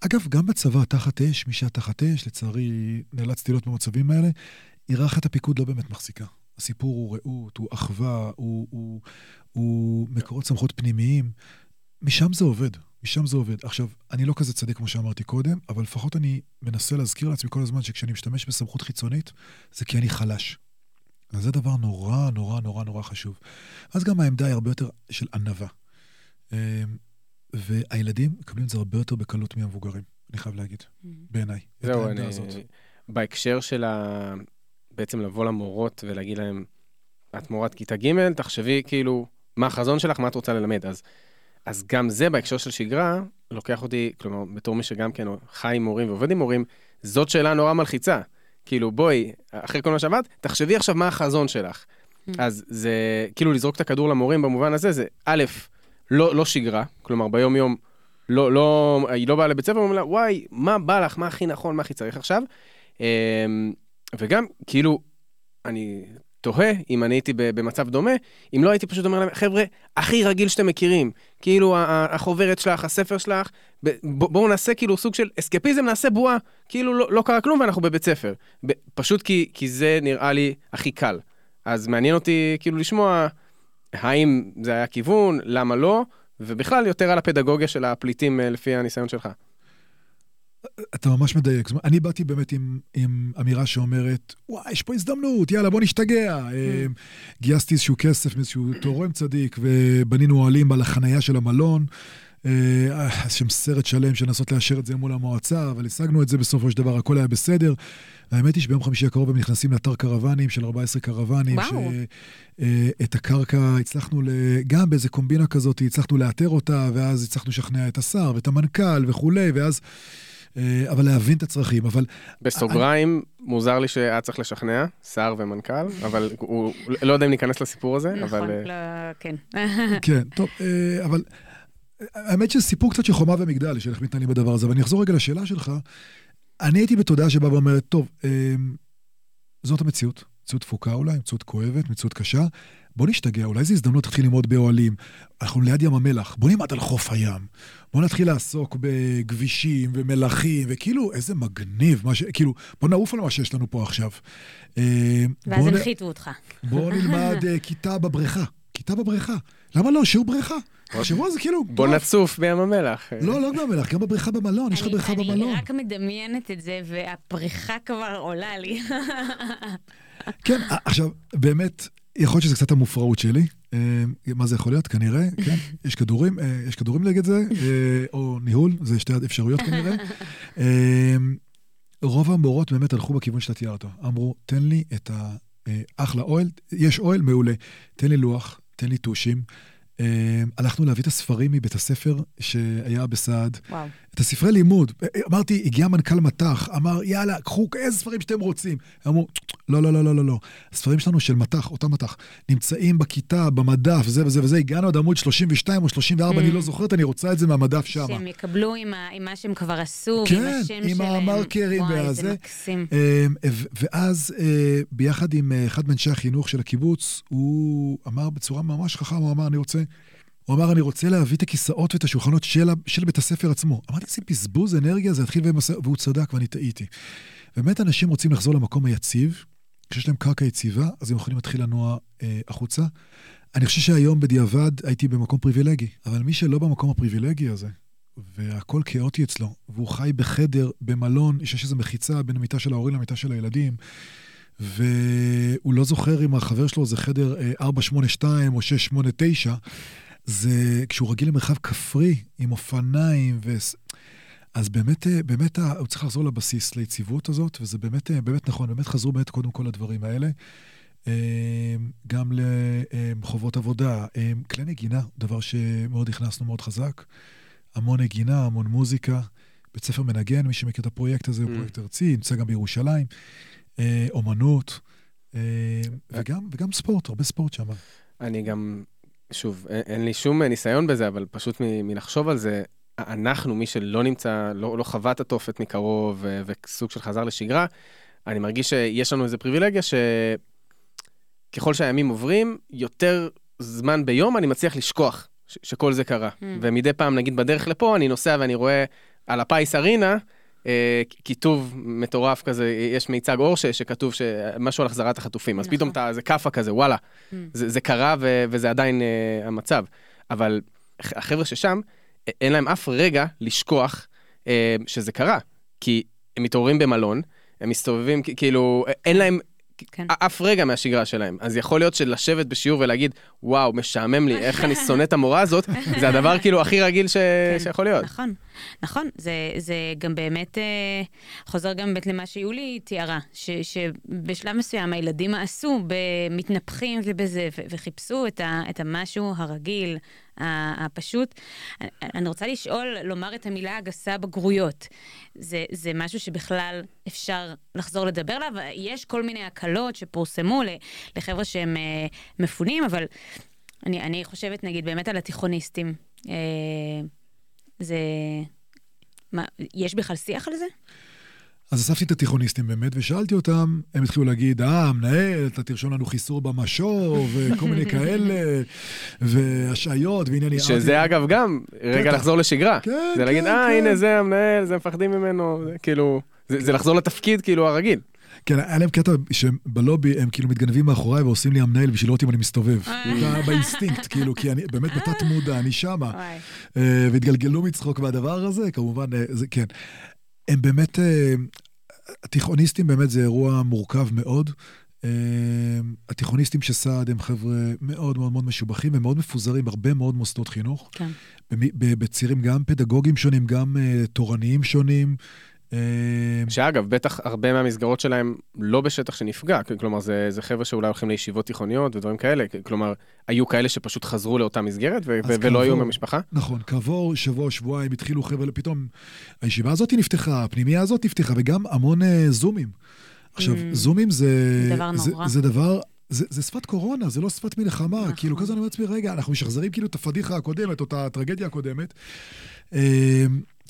אגב, גם בצבא, תחת אש, מי שהיה תחת אש, לצערי נאלצתי להיות במצבים האלה, היררכת הפיקוד לא באמת מחזיקה. הסיפור הוא רעות, הוא אחווה, הוא, הוא, הוא מקורות סמכות פנימיים. משם זה עובד, משם זה עובד. עכשיו, אני לא כזה צדיק כמו שאמרתי קודם, אבל לפחות אני מנסה להזכיר לעצמי כל הזמן שכשאני משתמש בסמכות חיצונית, זה כי אני חלש. אז זה דבר נורא נורא נורא נורא חשוב. אז גם העמדה היא הרבה יותר של ענווה. אמ, והילדים מקבלים את זה הרבה יותר בקלות מהמבוגרים, אני חייב להגיד, בעיניי. את זהו, העמדה אני... הזאת. בהקשר של ה... בעצם לבוא למורות ולהגיד להם, את מורת כיתה ג', תחשבי כאילו, מה החזון שלך, מה את רוצה ללמד. אז, אז גם זה בהקשר של שגרה, לוקח אותי, כלומר, בתור מי שגם כן חי עם מורים ועובד עם מורים, זאת שאלה נורא מלחיצה. כאילו, בואי, אחרי כל מה שעבדת, תחשבי עכשיו מה החזון שלך. אז זה, כאילו לזרוק את הכדור למורים במובן הזה, זה א', לא, לא שגרה, כלומר, ביום-יום, לא, לא, היא לא באה לבית ספר, אומרים לה, וואי, מה בא לך, מה הכי נכון, מה הכי צריך עכשיו. אמ, וגם, כאילו, אני תוהה אם אני הייתי במצב דומה, אם לא הייתי פשוט אומר להם, חבר'ה, הכי רגיל שאתם מכירים, כאילו החוברת שלך, הספר שלך, בואו נעשה כאילו סוג של אסקפיזם, נעשה בועה, כאילו לא, לא קרה כלום ואנחנו בבית ספר. פשוט כי, כי זה נראה לי הכי קל. אז מעניין אותי כאילו לשמוע האם זה היה כיוון, למה לא, ובכלל יותר על הפדגוגיה של הפליטים אה, לפי הניסיון שלך. אתה ממש מדייק. זאת אומרת, אני באתי באמת עם, עם אמירה שאומרת, וואי, יש פה הזדמנות, יאללה, בוא נשתגע. אה, גייסתי איזשהו כסף מאיזשהו תורם צדיק, ובנינו אוהלים על החנייה של המלון. אה, שם סרט שלם של לנסות לאשר את זה מול המועצה, אבל השגנו את זה בסופו של דבר, הכל היה בסדר. האמת היא שביום חמישי הקרוב הם נכנסים לאתר קרוונים של 14 קרוונים. וואו. שאת הקרקע הצלחנו, ל... גם באיזה קומבינה כזאת, הצלחנו לאתר אותה, ואז הצלחנו לשכנע את השר ואת המנכ"ל וכולי, ואז... אה, אבל להבין את הצרכים, אבל בסוגריים, מוזר לי שהיה צריך לשכנע, שר ומנכ"ל, אבל הוא, לא יודע אם ניכנס לסיפור הזה, נכון, אבל... אה, לא, כן. כן, טוב, אה, אבל האמת שזה סיפור קצת של חומה ומגדל, של איך מתנהלים בדבר הזה, אבל אני אחזור רגע לשאלה שלך. אני הייתי בתודעה שבאה ואומרת, טוב, זאת המציאות, מציאות תפוקה אולי, מציאות כואבת, מציאות קשה. בוא נשתגע, אולי זו הזדמנות להתחיל ללמוד באוהלים. אנחנו ליד ים המלח, בוא נלמד על חוף הים. בוא נתחיל לעסוק בכבישים ומלחים, וכאילו, איזה מגניב, מה ש... כאילו, בוא נעוף על מה שיש לנו פה עכשיו. אה, ואז בוא נ- הנחיתו אותך. בוא נלמד אה, כיתה בבריכה. כיתה בבריכה. למה לא? שיעור בריכה. תחשבו על זה כאילו... בוא. נצוף בים המלח. לא, לא גם מלח, גם בבריכה במלון, יש לך אני- בריכה במלון. אני רק מדמיינת את זה, והפריחה כבר עולה לי. כן, עכשיו, באמת, יכול להיות שזה קצת המופרעות שלי. אה, מה זה יכול להיות? כנראה, כן. יש כדורים, אה, יש כדורים נגד זה, אה, או ניהול, זה שתי אפשרויות כנראה. אה, רוב המורות באמת הלכו בכיוון שאתה תיארת. אמרו, תן לי את האחלה אוהל, יש אוהל, מעולה. תן לי לוח, תן לי טושים. הלכנו להביא את הספרים מבית הספר שהיה בסעד. וואו. את הספרי לימוד. אמרתי, הגיע מנכ"ל מט"ח, אמר, יאללה, קחו איזה ספרים שאתם רוצים. אמרו, לא, לא, לא, לא, לא, לא. הספרים שלנו של מט"ח, אותה מט"ח, נמצאים בכיתה, במדף, זה וזה וזה, הגענו עד עמוד 32 או 34, Mm. אני לא זוכרת, אני רוצה את זה מהמדף שם. שהם יקבלו עם ה- עם מה שהם כבר עשו, כן, ועם השם עם שלהם. המרקרים וואי. זה מקסים. ואז, אה, ביחד עם אה, אחד מאנשי החינוך של הקיבוץ, הוא אמר בצורה ממש חכם, הוא אמר, אני רוצה... הוא אמר, אני רוצה להביא את הכיסאות ואת השולחנות של, של בית הספר עצמו. אמרתי, איזה בזבוז אנרגיה זה יתחיל במס... והוא צדק ואני טעיתי. באמת אנשים רוצים לחזור למקום היציב, כשיש להם קרקע יציבה, אז הם יכולים להתחיל לנוע אה, החוצה. אני חושב שהיום בדיעבד הייתי במקום פריבילגי, אבל מי שלא במקום הפריבילגי הזה, והכל כאוטי אצלו, והוא חי בחדר, במלון, שיש איזו מחיצה בין המיטה של ההורים למיטה של הילדים, והוא לא זוכר אם החבר שלו זה חדר אה, 482 או 689, זה כשהוא רגיל למרחב כפרי, עם אופניים, ו... אז באמת, אה, באמת הוא צריך לחזור לבסיס, ליציבות הזאת, וזה באמת, אה, באמת נכון, באמת חזרו באמת קודם כל לדברים האלה. אה, גם לחובות עבודה, כלי נגינה, דבר שמאוד הכנסנו מאוד חזק. המון נגינה, המון מוזיקה. בית ספר מנגן, מי שמכיר את הפרויקט הזה, הוא Mm. פרויקט ארצי, נמצא גם בירושלים. אומנות, וגם, וגם ספורט, הרבה ספורט שם. אני גם, שוב, אין, לי שום ניסיון בזה, אבל פשוט מלחשוב על זה, אנחנו, מי שלא נמצא, לא, לא חווה את התופת מקרוב, וסוג של חזר לשגרה, אני מרגיש שיש לנו איזו פריבילגיה שככל שהימים עוברים, יותר זמן ביום אני מצליח לשכוח ש- שכל זה קרה. Mm. ומדי פעם, נגיד בדרך לפה, אני נוסע ואני רואה על הפיס ארינה, אה, כיתוב מטורף כזה, יש מיצג אור ש- שכתוב משהו על החזרת החטופים, אז נכון. פתאום אתה, זה כאפה כזה, וואלה, Mm. זה, זה קרה ו, וזה עדיין uh, המצב. אבל הח- החבר'ה ששם, אין להם אף רגע לשכוח uh, שזה קרה. כי הם מתעוררים במלון, הם מסתובבים, כאילו, אין להם כן. אף רגע מהשגרה שלהם. אז יכול להיות שלשבת בשיעור ולהגיד, וואו, משעמם לי, איך אני שונא את המורה הזאת, זה הדבר כאילו הכי רגיל ש... כן. שיכול להיות. נכון, נכון, זה, זה גם באמת אה, חוזר גם באמת למה שיולי תיארה, ש, שבשלב מסוים הילדים עשו במתנפחים ובזה, וחיפשו את, ה, את המשהו הרגיל, הפשוט. אני- רוצה לשאול, לומר את המילה הגסה בגרויות. זה, זה משהו שבכלל אפשר לחזור לדבר עליו? יש כל מיני הקלות שפורסמו לחבר'ה שהם אה, מפונים, אבל אני, אני חושבת נגיד באמת על התיכוניסטים. זה... מה, יש בכלל שיח על זה? אז אספתי את התיכוניסטים באמת, ושאלתי אותם, הם התחילו להגיד, אה, מנהל, אתה תרשום לנו חיסור במשוב, וכל מיני כאלה, והשעיות ועניינים. שזה אגב גם, רגע בטח. לחזור לשגרה. כן, זה להגיד, כן, אה, כן." הנה זה המנהל, זה מפחדים ממנו, זה כאילו, זה זה לחזור לתפקיד כאילו הרגיל. כן, היה להם קטע שבלובי הם כאילו מתגנבים מאחוריי ועושים לי המנהל בשביל לראות אם אני מסתובב. אה. בא- באינסטינקט, כאילו, כי אני באמת בתת מודע, אני שמה. אה, והתגלגלו מצחוק מהדבר הזה, כמובן, אה, זה כן. הם באמת, התיכוניסטים באמת זה אירוע מורכב מאוד. התיכוניסטים של סעד הם חבר'ה מאוד מאוד מאוד משובחים, הם מאוד מפוזרים בהרבה מאוד מוסדות חינוך. כן. בצירים גם פדגוגיים שונים, גם תורניים שונים. אה, שאגב, בטח הרבה מהמסגרות שלהם לא בשטח שנפגע, כלומר, זה, זה חבר'ה שאולי הולכים לישיבות תיכוניות ודברים כאלה, כלומר, היו כאלה שפשוט חזרו לאותה מסגרת ו- ו- ולא היו כעבור- במשפחה? נכון, כעבור שבוע, שבועיים התחילו חבר'ה, פתאום הישיבה הזאת נפתחה, הפנימייה הזאת נפתחה, וגם המון אה, זומים. עכשיו, Mm. זומים זה... דבר זה, נורא. זה דבר... זה, זה שפת קורונה, זה לא שפת מלחמה. נכון. כאילו, כזה אני אומר לעצמי, רגע, אנחנו משחזרים כאילו את הפדיחה הקודמת, או את הטרגדיה הקודמת.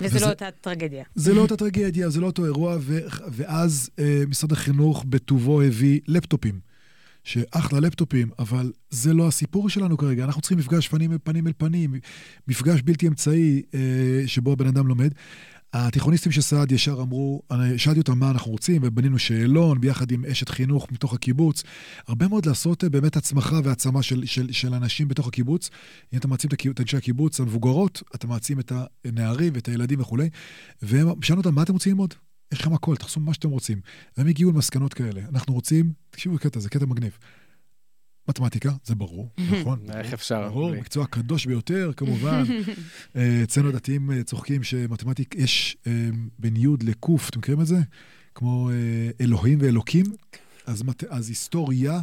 וזה לא אותה טרגדיה. זה לא אותה טרגדיה, זה לא אותו אירוע, ו, ואז אה, משרד החינוך בטובו הביא לפטופים. שאחלה לפטופים, אבל זה לא הסיפור שלנו כרגע. אנחנו צריכים מפגש פנים, פנים אל פנים, מפגש בלתי אמצעי אה, שבו הבן אדם לומד. התיכוניסטים של סעד ישר אמרו, שאלתי אותם מה אנחנו רוצים, ובנינו שאלון ביחד עם אשת חינוך מתוך הקיבוץ. הרבה מאוד לעשות אה, באמת הצמחה והעצמה של, של, של אנשים בתוך הקיבוץ. אם אתה מעצים את אנשי הקיבוץ המבוגרות, אתה מעצים את הנערים ואת הילדים וכולי. והם שאלנו אותם, מה אתם רוצים ללמוד? יש לכם הכל, תעשו מה שאתם רוצים. והם הגיעו למסקנות כאלה. אנחנו רוצים, תקשיבו לקטע, זה קטע מגניב. מתמטיקה, זה ברור, נכון? איך אפשר? ברור? מקצוע קדוש ביותר, כמובן. אה, אצלנו הדתיים אה, צוחקים שמתמטיק, יש בין י' לק', אתם מכירים את זה? כמו אה, אלוהים ואלוקים. אז, מת- אז היסטוריה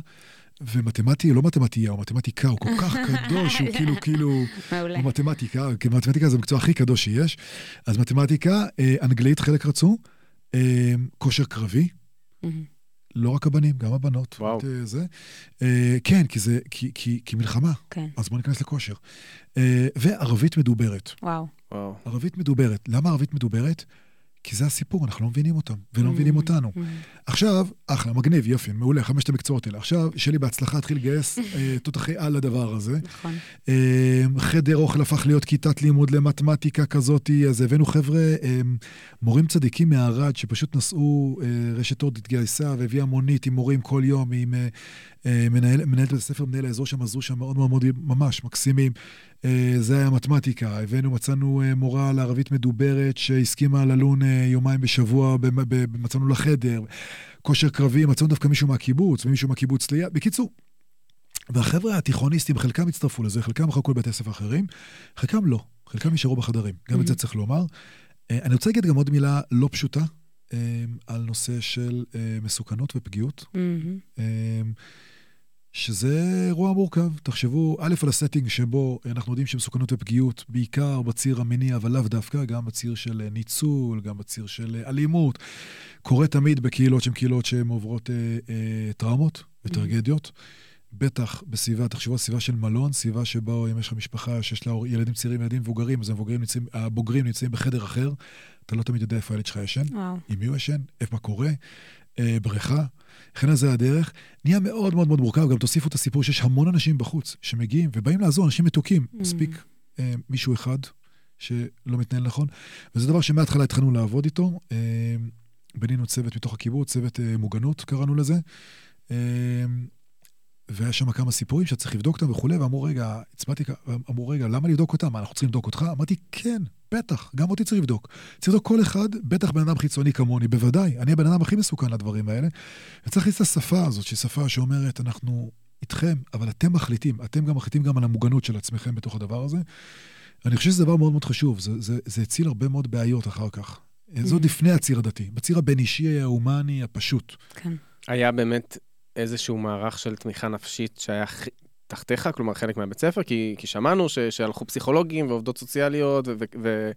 ומתמטי, לא מתמטיה, הוא מתמטיקה, הוא כל כך קדוש, הוא כאילו, כאילו. הוא מתמטיקה, כי מתמטיקה זה המקצוע הכי קדוש שיש. אז מתמטיקה, אנגלית חלק רצו, כושר קרבי. לא רק הבנים, גם הבנות. וואו. את, אה, זה. אה, כן, כי זה, כי, כי, כי מלחמה, כן, אז בואו ניכנס לכושר. אה, וערבית מדוברת. וואו. וואו. ערבית מדוברת. למה ערבית מדוברת? כי זה הסיפור, אנחנו לא מבינים אותם, ולא Mm. מבינים אותנו. מהמם. עכשיו, אחלה, מגניב, יופי, מעולה, חמשת המקצועות האלה. עכשיו, שלי בהצלחה התחיל לגייס אה, תותחי על לדבר הזה. נכון. אה, חדר אוכל הפך להיות כיתת לימוד למתמטיקה כזאת, אז הבאנו חבר'ה, אה, מורים צדיקים מערד, שפשוט נסעו, רשת אורד התגייסה והביאה מונית עם מורים כל יום, עם מנהל, מנהלת בית הספר, מנהל האזור שם, עזרו שם מאוד מאוד מאוד ממש מקסימים. אה, זה היה מתמטיקה, הבאנו, מצאנו אה, מורה לערבית מדוברת שהסכימה ללון אה, יומיים בשבוע, מצאנו לה חדר. כושר קרבי, מצאנו דווקא מישהו מהקיבוץ, ומישהו מהקיבוץ ליד. בקיצור, והחבר'ה התיכוניסטים, חלקם הצטרפו לזה, חלקם חלקו לבתי ספר אחרים, חלקם לא, חלקם נשארו בחדרים, גם את זה Mhm. צריך לומר. אה, אני רוצה להגיד גם עוד מילה לא פשוטה אה, על נושא של אה, מסוכנות ופגיעות, מהמם. שזה אירוע מורכב. תחשבו, א', על הסטינג שבו אנחנו יודעים שמסוכנות ופגיעות, בעיקר בציר המיני, אבל לאו דווקא, גם בציר של אה, ניצול, גם בציר של אה, אלימות, קורה תמיד בקהילות שהן קהילות שהן עוברות אה, אה, טראומות וטרגדיות. בטח בסביבה, תחשבו על סביבה של מלון, סביבה שבה אם יש לך משפחה שיש לה ילדים צעירים, ילדים מבוגרים, אז המבוגרים נמצאים, הבוגרים נמצאים בחדר אחר, אתה לא תמיד יודע איפה הילד שלך ישן, וואו. עם מי הוא ישן, איפה מה קורה, אה, בריכה. אז זה הדרך. נהיה מאוד מאוד מאוד מורכב, גם תוסיפו את הסיפור שיש המון אנשים בחוץ שמגיעים ובאים לעזור, אנשים מתוקים. Mm. מספיק אה, מישהו אחד שלא מתנהל נכון. וזה דבר שמההתחלה התחלנו לעבוד איתו. אה, בנינו צוות מתוך הקיבוץ, צוות אה, מוגנות קראנו לזה. אה, והיה שם כמה סיפורים שאתה צריך לבדוק אותם וכולי, ואמרו, רגע, הצבעתי, אמרו, רגע, למה לבדוק אותם? מה, אנחנו צריכים לבדוק אותך? אמרתי, כן, בטח, גם אותי צריך לבדוק. צריך לבדוק כל אחד, בטח בן אדם חיצוני כמוני, בוודאי, אני הבן אדם הכי מסוכן לדברים האלה. וצריך להכניס את השפה הזאת, שהיא שפה שאומרת, אנחנו איתכם, אבל אתם מחליטים, אתם גם מחליטים גם על המוגנות של עצמכם בתוך הדבר הזה. אני חושב שזה דבר מאוד מאוד חשוב, זה, זה, זה הציל הרבה מאוד בעיות אחר כך. Mm-hmm. זה עוד לפני הציר הדתי, בציר הבין-אישי, ההומני, הפשוט. כן. היה באמת איזשהו מערך של תמיכה נפשית שהיה תחתיך, כלומר חלק מהבית ספר, כי, כי שמענו ש, שהלכו פסיכולוגים ועובדות סוציאליות, ו, ו,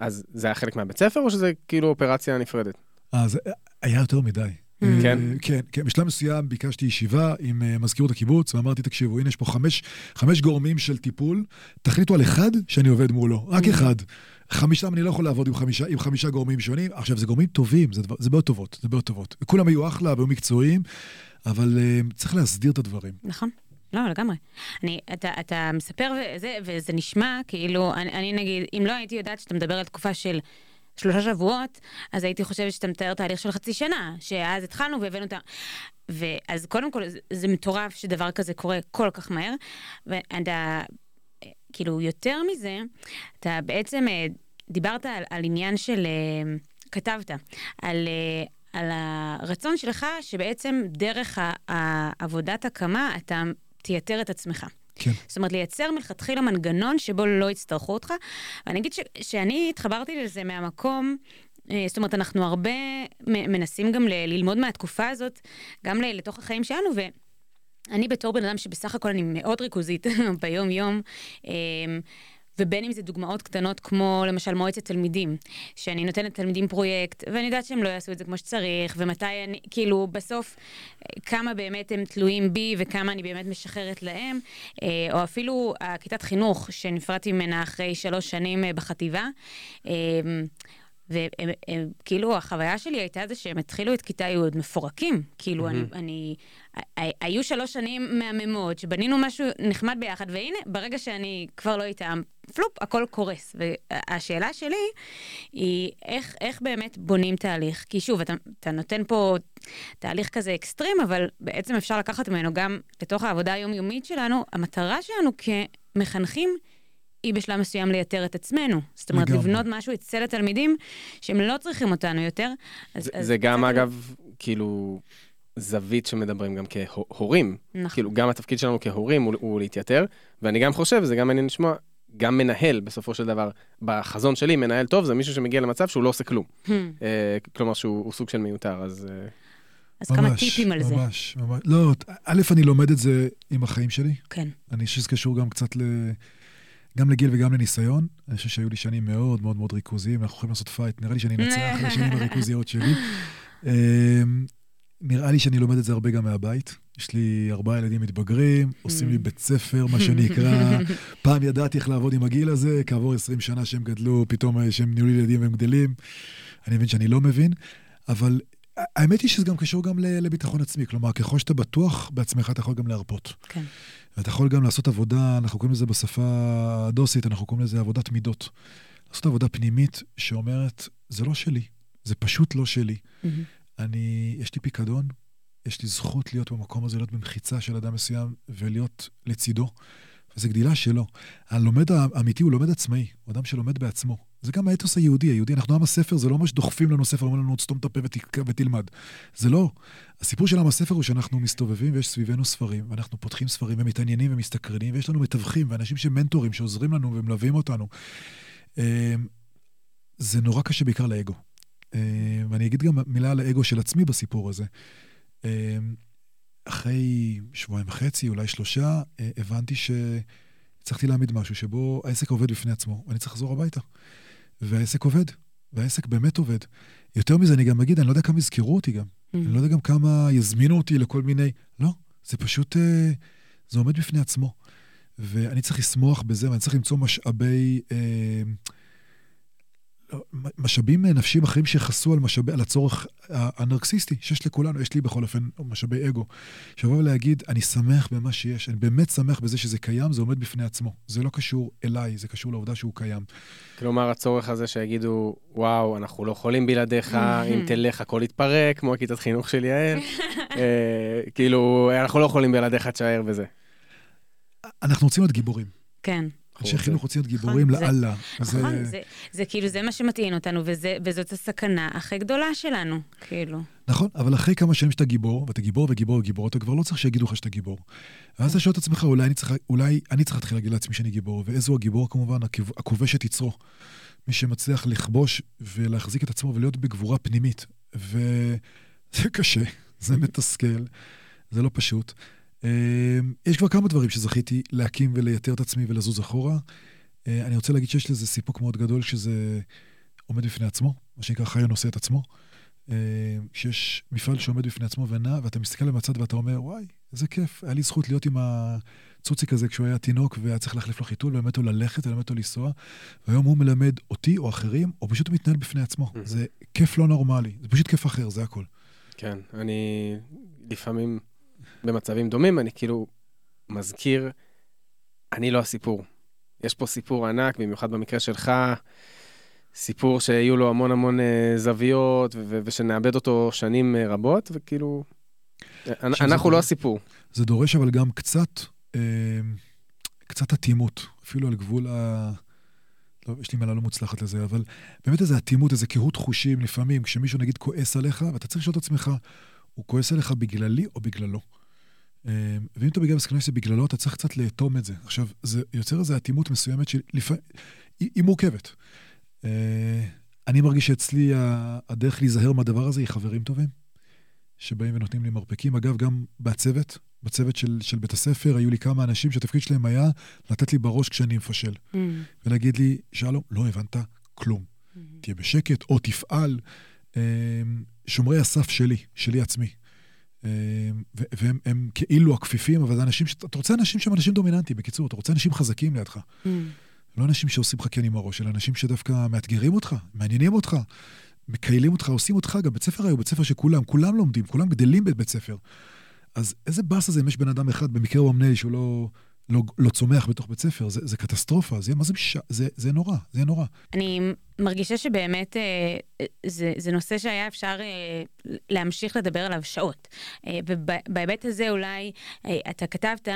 אז זה היה חלק מהבית ספר, או שזה כאילו אופרציה נפרדת? אה, זה היה יותר מדי. Mm. כן? כן, כן. בשלב מסוים ביקשתי ישיבה עם uh, מזכירות הקיבוץ, ואמרתי, תקשיבו, הנה יש פה חמש, חמש גורמים של טיפול, תחליטו על אחד שאני עובד מולו, רק mm. אחד. חמישה, אני לא יכול לעבוד עם חמישה, עם חמישה גורמים שונים. עכשיו, זה גורמים טובים, זה, זה בעיות טובות, זה בעיות טובות. וכולם היו אחלה והיו מקצועיים, אבל uh, צריך להסדיר את הדברים. נכון. לא, לגמרי. אני, אתה, אתה מספר וזה, וזה נשמע כאילו, אני, אני נגיד, אם לא הייתי יודעת שאתה מדבר על תקופה של שלושה שבועות, אז הייתי חושבת שאתה מתאר תהליך של חצי שנה, שאז התחלנו והבאנו את ה... ואז קודם כל, זה, זה מטורף שדבר כזה קורה כל כך מהר, ואתה, כאילו, יותר מזה, אתה בעצם אה, דיברת על, על עניין של, אה, כתבת, על... אה, על הרצון שלך שבעצם דרך העבודת הקמה אתה תייתר את עצמך. כן. זאת אומרת, לייצר מלכתחילה מנגנון שבו לא יצטרכו אותך. ואני אגיד ש, שאני התחברתי לזה מהמקום, זאת אומרת, אנחנו הרבה מנסים גם ל- ללמוד מהתקופה הזאת, גם לתוך החיים שלנו, ואני בתור בן אדם שבסך הכל אני מאוד ריכוזית ביום-יום, אה, ובין אם זה דוגמאות קטנות כמו למשל מועצת תלמידים, שאני נותנת לתלמידים פרויקט, ואני יודעת שהם לא יעשו את זה כמו שצריך, ומתי אני, כאילו, בסוף, כמה באמת הם תלויים בי וכמה אני באמת משחררת להם, אה, או אפילו הכיתת חינוך שנפרדתי ממנה אחרי שלוש שנים אה, בחטיבה. וכאילו החוויה שלי הייתה זה שהם התחילו את כיתה י' מפורקים. כאילו, mm-hmm. אני, אני, היו שלוש שנים מהממות, שבנינו משהו נחמד ביחד, והנה, ברגע שאני כבר לא איתם, פלופ, הכל קורס. והשאלה שלי היא, איך, איך באמת בונים תהליך? כי שוב, אתה, אתה נותן פה תהליך כזה אקסטרים, אבל בעצם אפשר לקחת ממנו גם לתוך העבודה היומיומית שלנו. המטרה שלנו כמחנכים היא בשלב מסוים לייתר את עצמנו. זאת אומרת, לגמרי. לבנות משהו אצל התלמידים שהם לא צריכים אותנו יותר. אז, זה, אז זה גם, אגב, לא... כאילו, זווית שמדברים גם כהורים. נכון. כאילו, גם התפקיד שלנו כהורים הוא, הוא להתייתר, ואני גם חושב, וזה גם מעניין לשמוע, גם מנהל, בסופו של דבר, בחזון שלי, מנהל טוב זה מישהו שמגיע למצב שהוא לא עושה כלום. Hmm. אה, כלומר, שהוא סוג של מיותר, אז... אה, אז ממש, כמה טיפים על ממש, זה. ממש, ממש. לא, א', אני לומד את זה עם החיים שלי. כן. אני חושב שזה קשור גם קצת ל... גם לגיל וגם לניסיון. אני חושב שהיו לי שנים מאוד מאוד מאוד ריכוזיים, אנחנו יכולים לעשות fight, נראה לי שאני אנצח לשנים הריכוזיות שלי. אמ, נראה לי שאני לומד את זה הרבה גם מהבית. יש לי ארבעה ילדים מתבגרים, עושים לי mm. בית ספר, מה שנקרא. פעם ידעתי איך לעבוד עם הגיל הזה, כעבור 20 שנה שהם גדלו, פתאום אה, שהם נהיו לי ילדים והם גדלים. אני מבין שאני לא מבין, אבל האמת היא שזה גם קשור גם לביטחון עצמי. כלומר, ככל שאתה בטוח בעצמך, אתה יכול גם להרפות. כן. ואתה יכול גם לעשות עבודה, אנחנו קוראים לזה בשפה הדוסית, אנחנו קוראים לזה עבודת מידות. לעשות עבודה פנימית שאומרת, זה לא שלי, זה פשוט לא שלי. Mm-hmm. אני, יש לי פיקדון, יש לי זכות להיות במקום הזה, להיות במחיצה של אדם מסוים ולהיות לצידו. וזו גדילה שלו. הלומד האמיתי הוא לומד עצמאי, הוא אדם שלומד בעצמו. זה גם האתוס היהודי, היהודי, אנחנו עם הספר, זה לא מה שדוחפים לנו ספר, אומרים לנו, סתום את הפה ותלמד. זה לא. הסיפור של עם הספר הוא שאנחנו מסתובבים ויש סביבנו ספרים, ואנחנו פותחים ספרים ומתעניינים ומסתקרנים, ויש לנו מתווכים ואנשים שמנטורים שעוזרים לנו ומלווים אותנו. אמ, זה נורא קשה בעיקר לאגו. אמ, ואני אגיד גם מילה על האגו של עצמי בסיפור הזה. אמ, אחרי שבועיים וחצי, אולי שלושה, אה, הבנתי שהצלחתי להעמיד משהו שבו העסק עובד בפני עצמו, ואני צריך לחזור הביתה. והעסק עובד, והעסק באמת עובד. יותר מזה, אני גם אגיד, אני לא יודע כמה יזכרו אותי גם. Mm. אני לא יודע גם כמה יזמינו אותי לכל מיני... לא, זה פשוט, אה, זה עומד בפני עצמו. ואני צריך לשמוח בזה, ואני צריך למצוא משאבי... אה, משאבים נפשיים אחרים שיחסו על, משאבי, על הצורך הנרקסיסטי שיש לכולנו, יש לי בכל אופן משאבי אגו. שיבוא ולהגיד, אני שמח במה שיש, אני באמת שמח בזה שזה קיים, זה עומד בפני עצמו. זה לא קשור אליי, זה קשור לעובדה שהוא קיים. כלומר, הצורך הזה שיגידו, וואו, אנחנו לא יכולים בלעדיך, אם תלך הכל יתפרק, כמו כיתת חינוך של יעל. אה, כאילו, אנחנו לא יכולים בלעדיך תשאר וזה. אנחנו רוצים להיות גיבורים. כן. אנשי חינוך רוצים להיות גיבורים נכון, זה- לאללה. זה- נכון, זה, כאילו, זה מה שמטעין אותנו, וזאת הסכנה הכי גדולה שלנו, כאילו. נכון, אבל אחרי כמה שנים שאתה גיבור, ואתה גיבור וגיבור וגיבור, אתה כבר לא צריך שיגידו לך שאתה גיבור. ואז אתה שואל את עצמך, אולי אני צריך, אולי אני צריך להתחיל להגיד לעצמי שאני גיבור, ואיזה הוא הגיבור כמובן? הכובש את יצרו. מי שמצליח לכבוש ולהחזיק את עצמו ולהיות בגבורה פנימית. וזה קשה, זה מתסכל, זה לא פשוט. אה, יש כבר כמה דברים שזכיתי להקים ולייתר את עצמי ולזוז אחורה. אה, אני רוצה להגיד שיש לזה סיפוק מאוד גדול, שזה עומד בפני עצמו, מה שנקרא חי הנושא את עצמו. אה, שיש מפעל שעומד בפני עצמו ונע, ואתה מסתכל עליו מהצד ואתה אומר, וואי, איזה כיף, היה לי זכות להיות עם הצוציק הזה כשהוא היה תינוק והיה צריך להחליף לו חיתול, ולמד אותו ללכת, ולמד אותו לנסוע, והיום הוא מלמד אותי או אחרים, או פשוט מתנהל בפני עצמו. זה כיף לא נורמלי, זה פשוט כיף אחר, זה הכל. כן, אני לפעמים במצבים דומים, אני כאילו מזכיר, אני לא הסיפור. יש פה סיפור ענק, במיוחד במקרה שלך, סיפור שיהיו לו המון המון אה, זוויות, ושנאבד אותו שנים אה, רבות, וכאילו, אה, אנחנו. לא הסיפור. זה דורש אבל גם קצת, קצת אטימות, אפילו על גבול ה... לא, יש לי מילה לא מוצלחת לזה, אבל באמת איזו אטימות, איזו קהות חושים לפעמים, כשמישהו נגיד כועס עליך, ואתה צריך לשאול את עצמך, הוא כועס עליך בגללי או בגללו? אה, ואם אתה מגיע למסקנה שזה בגללו, אתה צריך קצת לאטום את זה. עכשיו, זה יוצר איזו אטימות מסוימת שלפעמים, היא, מורכבת. אה, אני מרגיש שאצלי הדרך להיזהר מהדבר הזה היא חברים טובים, שבאים ונותנים לי מרפקים. אגב, גם בצוות, בצוות של, של בית הספר, היו לי כמה אנשים שהתפקיד שלהם היה לתת לי בראש כשאני מפשל, Mm, ולהגיד לי, שלום, לא הבנת כלום. mm. תהיה בשקט או תפעל. אה, שומרי הסף שלי, שלי עצמי. אה, והם הם כאילו הכפיפים, אבל זה אנשים, ש- אתה רוצה אנשים שהם אנשים דומיננטיים, בקיצור, אתה רוצה אנשים חזקים לידך. Mm. לא אנשים שעושים לך כן עם הראש, אלא אנשים שדווקא מאתגרים אותך, מעניינים אותך, מקיילים אותך, עושים אותך, גם בית ספר היום, בית ספר שכולם, כולם לומדים, כולם גדלים בבית ספר. אז איזה באסה זה אם יש בן אדם אחד, במקרה הוא המנהל שהוא לא, לא, לא צומח בתוך בית ספר, זה, זה קטסטרופה, זה, מה זה, בש... זה, זה נורא, זה נורא. אני מרגישה שבאמת אה, זה, זה נושא שהיה אפשר אה, להמשיך לדבר עליו שעות. אה, ובהיבט הזה אולי אה, אתה כתבת,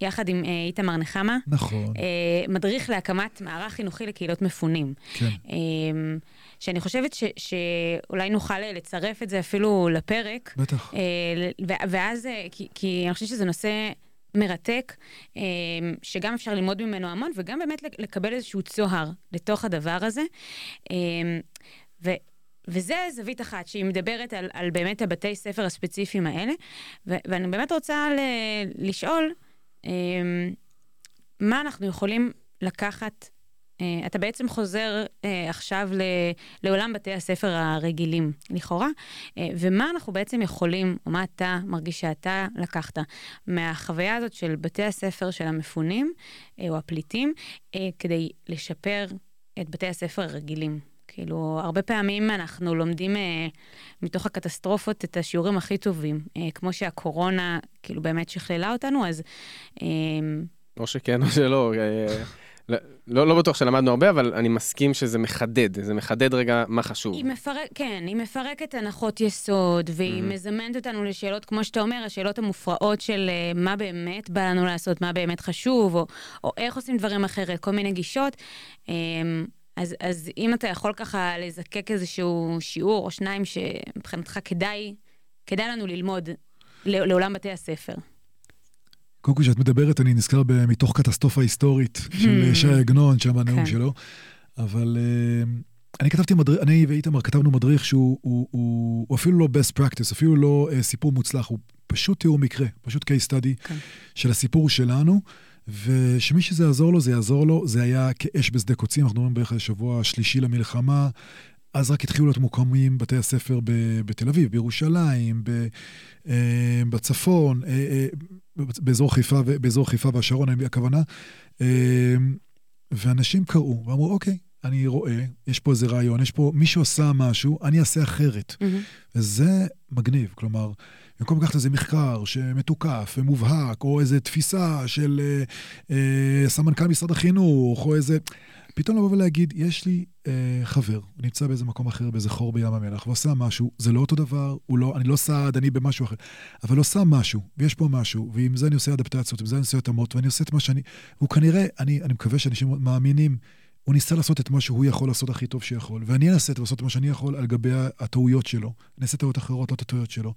יחד עם אה, איתמר נחמה, נכון, אה, מדריך להקמת מערך חינוכי לקהילות מפונים. כן. אה, שאני חושבת ש, שאולי נוכל לצרף את זה אפילו לפרק, בטח. ואז, כי, כי אני חושבת שזה נושא מרתק, אה, שגם אפשר ללמוד ממנו המון, וגם באמת לק- לקבל איזשהו צוהר לתוך הדבר הזה. אה, ו... וזה זווית אחת שהיא מדברת על, על באמת הבתי ספר הספציפיים האלה, ו- ואני באמת רוצה ל- לשאול, אה, מה אנחנו יכולים לקחת Uh, אתה בעצם חוזר uh, עכשיו ל, לעולם בתי הספר הרגילים, לכאורה, uh, ומה אנחנו בעצם יכולים, או מה אתה מרגיש שאתה לקחת מהחוויה הזאת של בתי הספר של המפונים, uh, או הפליטים, uh, כדי לשפר את בתי הספר הרגילים. כאילו, הרבה פעמים אנחנו לומדים uh, מתוך הקטסטרופות את השיעורים הכי טובים, uh, כמו שהקורונה כאילו באמת שכללה אותנו, אז... Uh, או שכן או שלא. לא- לא, בטוח שלמדנו הרבה, אבל אני מסכים שזה מחדד, זה מחדד רגע מה חשוב. היא מפרק, כן, היא מפרקת הנחות יסוד, והיא Mhm. מזמנת אותנו לשאלות, כמו שאתה אומר, השאלות המופרעות של אה, מה באמת בא לנו לעשות, מה באמת חשוב, או, או איך עושים דברים אחרת, כל מיני גישות. אמ, אז, אז אם אתה יכול ככה לזקק איזשהו שיעור או שניים שמבחינתך כדאי, כדאי לנו ללמוד לעולם בתי הספר. קודם כל, כשאת מדברת, אני נזכר מתוך קטסטרופה היסטורית של Hmm. שי עגנון, שם הנאום כן. שלו. אבל אה, אני כתבתי מדריך, אני ואיתמר כתבנו מדריך שהוא הוא, הוא, הוא אפילו לא best practice, אפילו לא אה, סיפור מוצלח, הוא פשוט תיאור מקרה, פשוט case study כן. של הסיפור שלנו, ושמי שזה יעזור לו, זה יעזור לו. זה היה כאש בשדה קוצים, אנחנו מדברים בערך השבוע השלישי למלחמה. אז רק התחילו להיות מוקמים בתי הספר בתל אביב, בירושלים, ב- אה, בצפון, אה, אה, באזור חיפה, באזור חיפה והשרון, אני- הכוונה. ואנשים קראו ואמרו, אוקיי, אני רואה, יש פה איזה רעיון, יש פה, מישהו עשה משהו, אני אעשה אחרת. מהמם. וזה מגניב, כלומר, במקום לקחת איזה מחקר שמתוקף ומובהק, או איזה תפיסה של אה, אה, סמנכ"ל משרד החינוך, או איזה... פתאום לבוא ולהגיד, יש לי אה, חבר, נמצא באיזה מקום אחר, באיזה חור בים המלח, ועושה משהו, זה לא אותו דבר, לא, אני לא סעד, אני במשהו אחר, אבל עושה משהו, ויש פה משהו, ועם זה אני עושה אדפטציות, עם זה אני עושה התאמות, ואני עושה את מה שאני... הוא כנראה, אני, אני מקווה שאנשים מאמינים, הוא ניסה לעשות את מה שהוא יכול לעשות הכי טוב שיכול, ואני אנסה לעשות את מה שאני יכול על גבי הטעויות שלו. אני אעשה טעויות אחרות, לא את הטעויות שלו.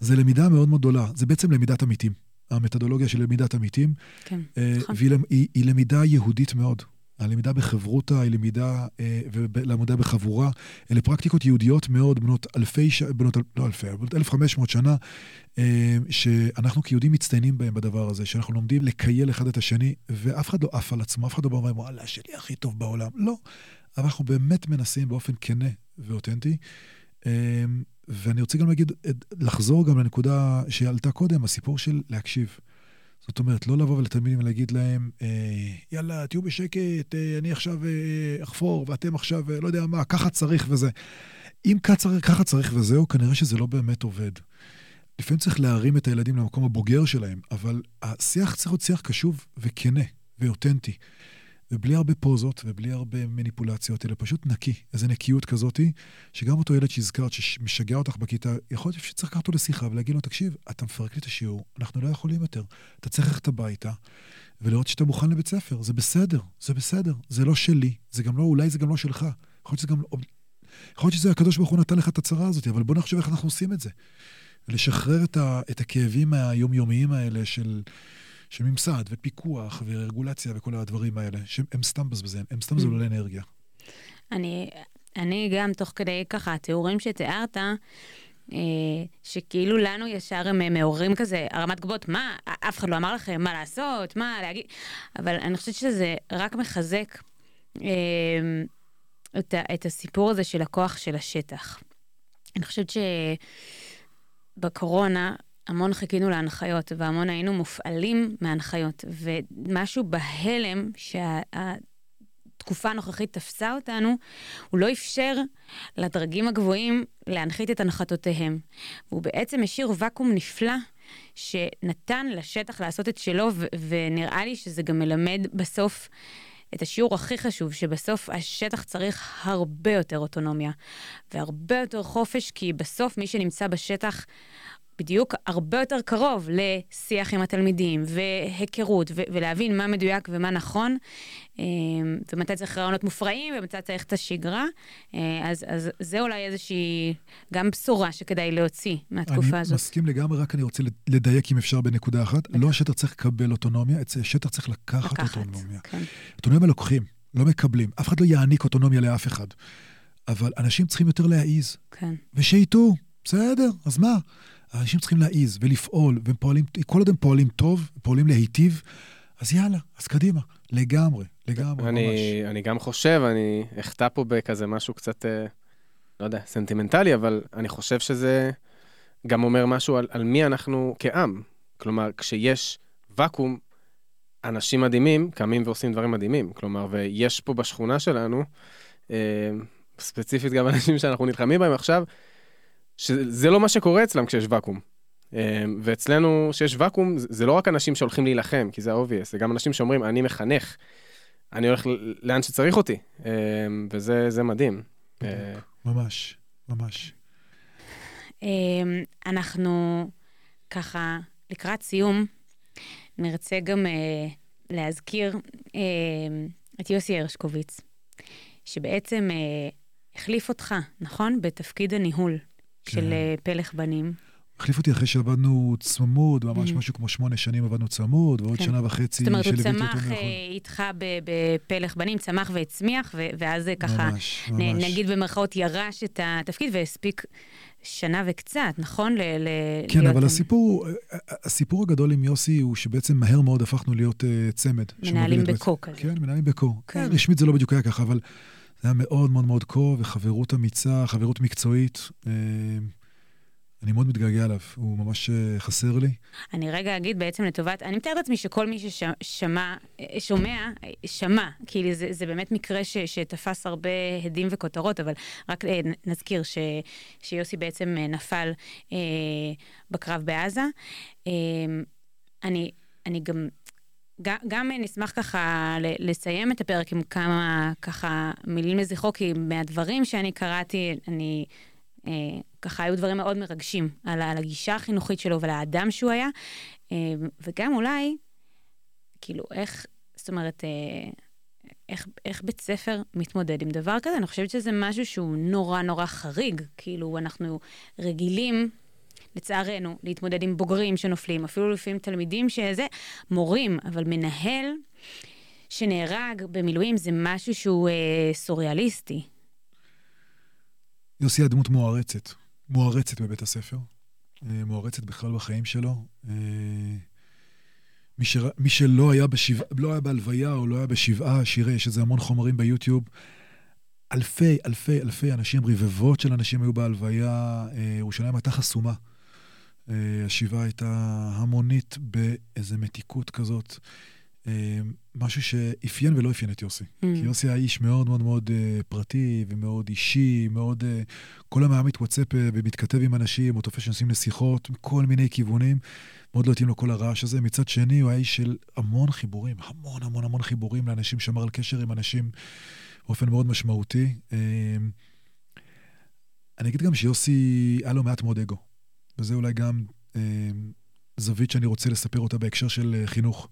זה למידה מאוד מאוד גדולה, זה בעצם למידת עמיתים. המתודולוגיה של למידת עמיתים. כן, אה, נכון. והיא היא, היא למידה יהודית מאוד. הלמידה בחברותא היא למידה, אה, ולמידה בחבורה, אלה פרקטיקות יהודיות מאוד, בנות אלפי. בנות, לא אלפי, בנות 1,500 שנה, אה, שאנחנו כיהודים מצטיינים בהם בדבר הזה, שאנחנו לומדים לקייל אחד את השני, ואף אחד לא עף על עצמו, אף אחד לא בא ואומר, וואלה, שלי הכי טוב בעולם. לא. אבל אנחנו באמת מנסים באופן כנה ואותנטי. אה, ואני רוצה גם להגיד, לחזור גם לנקודה שעלתה קודם, הסיפור של להקשיב. זאת אומרת, לא לבוא לתלמידים ולהגיד להם, אה, יאללה, תהיו בשקט, אה, אני עכשיו אה, אחפור, ואתם עכשיו, אה, לא יודע מה, ככה צריך וזה. אם ככה צריך וזהו, כנראה שזה לא באמת עובד. לפעמים צריך להרים את הילדים למקום הבוגר שלהם, אבל השיח צריך להיות שיח קשוב וכנה ואותנטי. ובלי הרבה פוזות ובלי הרבה מניפולציות, אלא פשוט נקי, איזו נקיות כזאתי, שגם אותו ילד שהזכרת, שמשגע אותך בכיתה, יכול להיות שצריך לקחת אותו לשיחה ולהגיד לו, תקשיב, אתה מפרק לי את השיעור, אנחנו לא יכולים יותר. אתה צריך ללכת הביתה ולראות שאתה מוכן לבית ספר, זה בסדר, זה בסדר, זה לא שלי, זה גם לא, אולי זה גם לא שלך. יכול להיות שזה גם, יכול להיות שזה הקדוש ברוך הוא נתן לך את הצרה הזאת, אבל בוא נחשוב איך אנחנו עושים את זה. ולשחרר את, ה, את הכאבים היומיומיים האלה של... של ממסד ופיקוח ורגולציה וכל הדברים האלה, שהם סתם בזבזים, הם סתם זוללי אנרגיה. אני, אני גם, תוך כדי ככה, התיאורים שתיארת, אה, שכאילו לנו ישר הם מעוררים כזה הרמת גבות, מה, אף אחד לא אמר לכם מה לעשות, מה להגיד, אבל אני חושבת שזה רק מחזק אה, את, את הסיפור הזה של הכוח של השטח. אני חושבת שבקורונה, המון חיכינו להנחיות, והמון היינו מופעלים מהנחיות, ומשהו בהלם שהתקופה הנוכחית תפסה אותנו, הוא לא אפשר לדרגים הגבוהים להנחית את הנחתותיהם. והוא בעצם השאיר ואקום נפלא. שנתן לשטח לעשות את שלו, ונראה לי שזה גם מלמד בסוף את השיעור הכי חשוב, שבסוף השטח צריך הרבה יותר אוטונומיה והרבה יותר חופש, כי בסוף מי שנמצא בשטח בדיוק הרבה יותר קרוב לשיח עם התלמידים, והיכרות, ו- ולהבין מה מדויק ומה נכון, אה, ומתי צריך רעיונות מופרעים, ומתי צריך את השגרה. אה, אז, אז זה אולי איזושהי גם בשורה שכדאי להוציא מהתקופה אני הזאת. אני מסכים לגמרי, רק אני רוצה לדייק אם אפשר בנקודה אחת. בטח. לא השטח צריך לקבל אוטונומיה, השטח צריך לקחת, לקחת אוטונומיה. כן. אוטונומיה לוקחים, לא מקבלים. אף אחד לא יעניק אוטונומיה לאף אחד. אבל אנשים צריכים יותר להעיז. כן. ושיטעו, בסדר, אז מה? אנשים צריכים להעיז ולפעול, והם פועלים, כל עוד הם פועלים טוב, פועלים להיטיב, אז יאללה, אז קדימה. לגמרי, לגמרי, אני, ממש. אני גם חושב, אני אחטא פה בכזה משהו קצת, אה, לא יודע, סנטימנטלי, אבל אני חושב שזה גם אומר משהו על, על מי אנחנו כעם. כלומר, כשיש ואקום, אנשים מדהימים קמים ועושים דברים מדהימים. כלומר, ויש פה בשכונה שלנו, אה, ספציפית גם אנשים שאנחנו נלחמים בהם עכשיו, שזה לא מה שקורה אצלם כשיש ואקום. אמ, ואצלנו, כשיש ואקום, זה לא רק אנשים שהולכים להילחם, כי זה obvious, זה גם אנשים שאומרים, אני מחנך, אני הולך לאן שצריך אותי, אמ, וזה מדהים. אה, ממש, ממש. אנחנו ככה, לקראת סיום, נרצה גם אה, להזכיר את יוסי הרשקוביץ, שבעצם אה, החליף אותך, נכון? בתפקיד הניהול. של כן. אה, פלך בנים. החליף אותי אחרי שעבדנו צמוד, ממש mm-hmm. משהו כמו שמונה שנים עבדנו צמוד, ועוד כן. שנה וחצי זאת אומרת, הוא צמח אה, איתך בפלך בנים, צמח והצמיח, ואז ככה, ממש, ממש. נגיד במרכאות, ירש את התפקיד והספיק שנה וקצת, נכון? ל- ל- כן, אבל הסיפור, הסיפור הגדול עם יוסי הוא שבעצם מהר מאוד הפכנו להיות uh, צמד. מנהלים בקו כזה. כן, מנהלים בקו. כן, רשמית זה לא בדיוק היה ככה, אבל זה היה מאוד מאוד מאוד קור, וחברות אמיצה, חברות מקצועית. אה, אני מאוד מתגעגע אליו, הוא ממש אה, חסר לי. אני רגע אגיד בעצם לטובת, אני מתארת לעצמי שכל מי ששמע, שומע, שמע, כי זה, זה באמת מקרה ש, שתפס הרבה הדים וכותרות, אבל רק אה, נזכיר ש, שיוסי בעצם נפל אה, בקרב בעזה. אה, אני, אני גם גם, גם נשמח ככה לסיים את הפרק עם כמה ככה מילים לזכרו, כי מהדברים שאני קראתי, אני... אה, ככה היו דברים מאוד מרגשים על, על הגישה החינוכית שלו ועל האדם שהוא היה, אה, וגם אולי, כאילו, איך, זאת אומרת, אה, איך, איך בית ספר מתמודד עם דבר כזה? אני חושבת שזה משהו שהוא נורא נורא חריג. כאילו, אנחנו רגילים, לצערנו, להתמודד עם בוגרים שנופלים, אפילו לפעמים תלמידים שזה, מורים, אבל מנהל שנהרג במילואים זה משהו שהוא אה, סוריאליסטי. יוסי הדמות מוערצת, מוערצת בבית הספר, אה, מוערצת בכלל בחיים שלו. אה, מי, ש... מי שלא היה, בשבע... לא היה בהלוויה או לא היה בשבעה, שיראה, יש איזה המון חומרים ביוטיוב. אלפי, אלפי, אלפי אנשים, רבבות של אנשים היו בהלוויה. אה, ירושלים הייתה חסומה. השבעה הייתה המונית באיזה מתיקות כזאת. משהו שאפיין ולא אפיין את יוסי. Mm. כי יוסי היה איש מאוד מאוד מאוד uh, פרטי ומאוד אישי, מאוד... כל היום היה מתווצפ אה, ומתכתב עם אנשים, או תופס אנשים לשיחות מכל מיני כיוונים. מאוד לא התאים לו כל הרעש הזה. מצד שני, הוא היה איש של המון חיבורים, המון המון המון חיבורים לאנשים, שמר על קשר עם אנשים באופן מאוד משמעותי. אני אגיד גם שיוסי, היה לו מעט מאוד אגו. וזה אולי גם uh, זווית שאני רוצה לספר אותה בהקשר של uh, חינוך.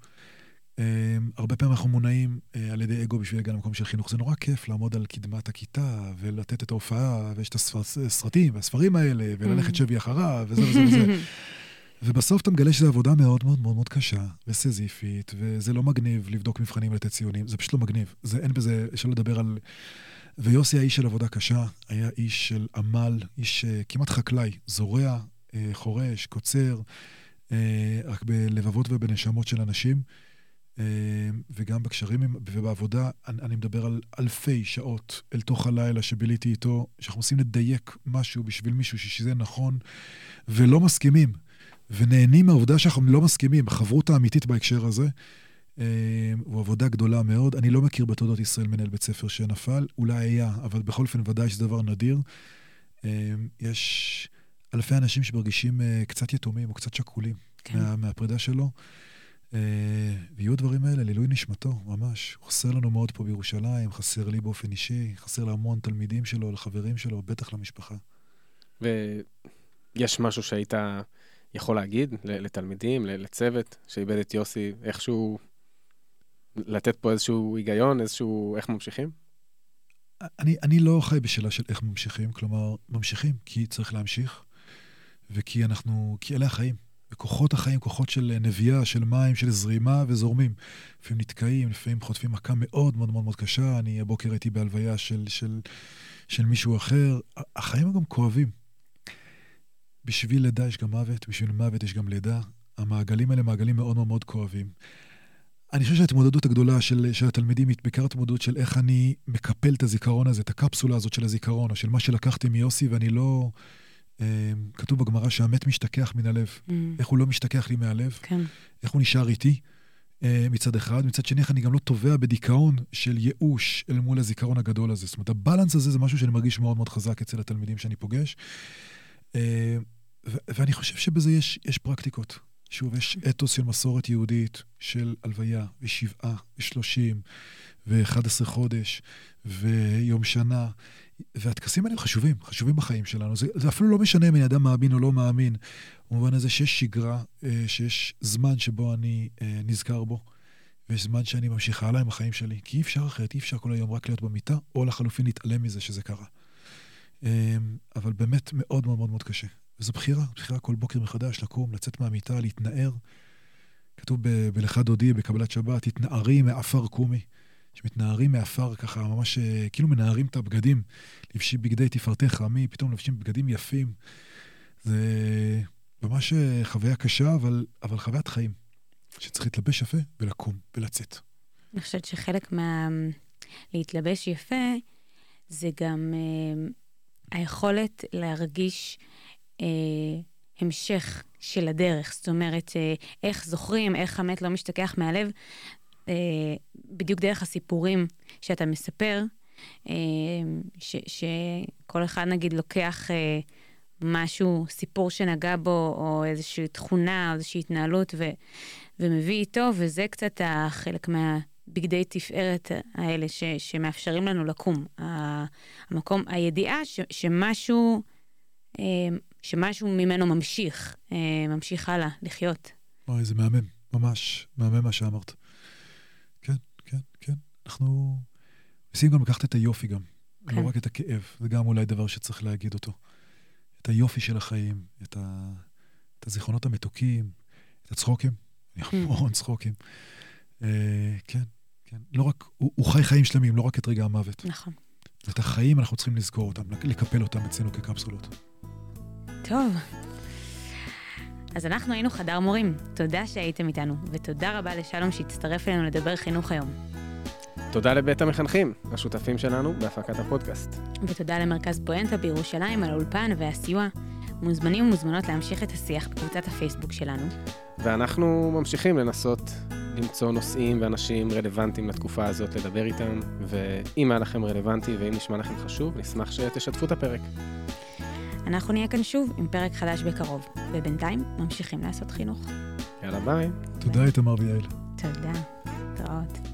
אמ, הרבה פעמים אנחנו מונעים אה, על ידי אגו בשביל להגיע למקום של חינוך. זה נורא כיף לעמוד על קדמת הכיתה ולתת את ההופעה, ויש את הסרטים והספרים האלה, וללכת mm. שבי אחריו, וזה וזה וזה. ובסוף אתה מגלה שזו עבודה מאוד מאוד מאוד מאוד קשה וסזיפית, וזה לא מגניב לבדוק מבחנים ולתת ציונים, זה פשוט לא מגניב. זה אין בזה, אפשר לדבר על... ויוסי היה איש של עבודה קשה, היה איש של עמל, איש uh, כמעט חקלאי, זורע, חורש, קוצר, uh, רק בלבבות ובנשמות של אנשים. אה, וגם בקשרים ובעבודה, אני, אני מדבר על אלפי שעות אל תוך הלילה שביליתי איתו, שאנחנו מנסים לדייק משהו בשביל מישהו שזה נכון, ולא מסכימים, ונהנים מהעובדה שאנחנו לא מסכימים, החברות האמיתית בהקשר הזה, אה, הוא עבודה גדולה מאוד. אני לא מכיר בתולדות ישראל מנהל בית ספר שנפל, אולי היה, אבל בכל אופן ודאי שזה דבר נדיר. אה, יש אלפי אנשים שמרגישים קצת יתומים או קצת שכולים כן. מה, מהפרידה שלו. אה, ויהיו הדברים האלה לעילוי נשמתו, ממש. חסר לנו מאוד פה בירושלים, חסר לי באופן אישי, חסר להמון תלמידים שלו, לחברים שלו, בטח למשפחה. ויש משהו שהיית יכול להגיד לתלמידים, לצוות שאיבד את יוסי, איכשהו לתת פה איזשהו היגיון, איזשהו איך ממשיכים? אני, אני לא חי בשאלה של איך ממשיכים, כלומר, ממשיכים כי צריך להמשיך, וכי אנחנו, כי אלה החיים. וכוחות החיים, כוחות של נביאה, של מים, של זרימה וזורמים. לפעמים נתקעים, לפעמים חוטפים מכה מאוד מאוד מאוד מאוד קשה. אני הבוקר הייתי בהלוויה של, של, של מישהו אחר. החיים הם גם כואבים. בשביל לידה יש גם מוות, בשביל מוות יש גם לידה. המעגלים האלה מעגלים מאוד מאוד מאוד כואבים. אני חושב שההתמודדות הגדולה של, של התלמידים היא בעיקר התמודדות של איך אני מקפל את הזיכרון הזה, את הקפסולה הזאת של הזיכרון, או של מה שלקחתי מיוסי, ואני לא... אמ, כתוב בגמרא שהמת משתכח מן הלב. Mm. איך הוא לא משתכח לי מהלב? כן. איך הוא נשאר איתי אה, מצד אחד. מצד שני, איך אני גם לא תובע בדיכאון של ייאוש אל מול הזיכרון הגדול הזה. זאת אומרת, הבלנס הזה זה משהו שאני מרגיש מאוד מאוד חזק אצל התלמידים שאני פוגש. אה, ואני חושב שבזה יש, יש פרקטיקות. שוב, יש אתוס של מסורת יהודית, של הלוויה, ושבעה, ושלושים, ואחד עשרה חודש, ויום שנה. והטקסים האלה חשובים, חשובים בחיים שלנו. זה, זה אפילו לא משנה אם אני אדם מאמין או לא מאמין, במובן הזה שיש שגרה, אה, שיש זמן שבו אני אה, נזכר בו, ויש זמן שאני ממשיך הלאה עם החיים שלי. כי אי אפשר אחרת, אי אפשר כל היום רק להיות במיטה, או לחלופין להתעלם מזה שזה קרה. אה, אבל באמת מאוד מאוד מאוד מאוד קשה. וזו בחירה, בחירה כל בוקר מחדש, לקום, לצאת מהמיטה, להתנער. כתוב בלכה דודי, בקבלת שבת, התנערי מעפר קומי. שמתנערים מעפר ככה, ממש אה, כאילו מנערים את הבגדים, לבשים בגדי תפארתך, מי פתאום לבשים בגדים יפים. זה ממש אה, חוויה קשה, אבל, אבל חוויית חיים, שצריך להתלבש יפה ולקום ולצאת. אני חושבת שחלק מה... להתלבש יפה, זה גם אה, היכולת להרגיש אה, המשך של הדרך. זאת אומרת, אה, איך זוכרים, איך המת לא משתכח מהלב. אה, בדיוק דרך הסיפורים שאתה מספר, אה, ש, שכל אחד נגיד לוקח אה, משהו, סיפור שנגע בו, או איזושהי תכונה, או איזושהי התנהלות, ו, ומביא איתו, וזה קצת החלק מהבגדי תפארת האלה ש, שמאפשרים לנו לקום. המקום, הידיעה ש, שמשהו, שמשהו ממנו ממשיך, ממשיך הלאה, לחיות. וואי, זה מהמם, ממש מהמם מה שאמרת. כן, כן, כן. אנחנו מנסים גם לקחת את היופי גם, לא כן. לא רק את הכאב, זה גם אולי דבר שצריך להגיד אותו. את היופי של החיים, את, ה... את הזיכרונות המתוקים, את הצחוקים, mm. המון צחוקים. אה, כן, כן. לא רק, הוא, הוא חי חיים שלמים, לא רק את רגע המוות. נכון. את החיים אנחנו צריכים לזכור אותם, לקפל אותם אצלנו כקפסולות. טוב. אז אנחנו היינו חדר מורים. תודה שהייתם איתנו, ותודה רבה לשלום שהצטרף אלינו לדבר חינוך היום. תודה לבית המחנכים, השותפים שלנו בהפקת הפודקאסט. ותודה למרכז פואנטה בירושלים על האולפן והסיוע. מוזמנים ומוזמנות להמשיך את השיח בקבוצת הפייסבוק שלנו. ואנחנו ממשיכים לנסות למצוא נושאים ואנשים רלוונטיים לתקופה הזאת, לדבר איתם, ואם היה לכם רלוונטי ואם נשמע לכם חשוב, נשמח שתשתפו את הפרק. אנחנו נהיה כאן שוב עם פרק חדש בקרוב, ובינתיים ממשיכים לעשות חינוך. יאללה ביי. תודה איתמר ויעל. תודה. להתראות.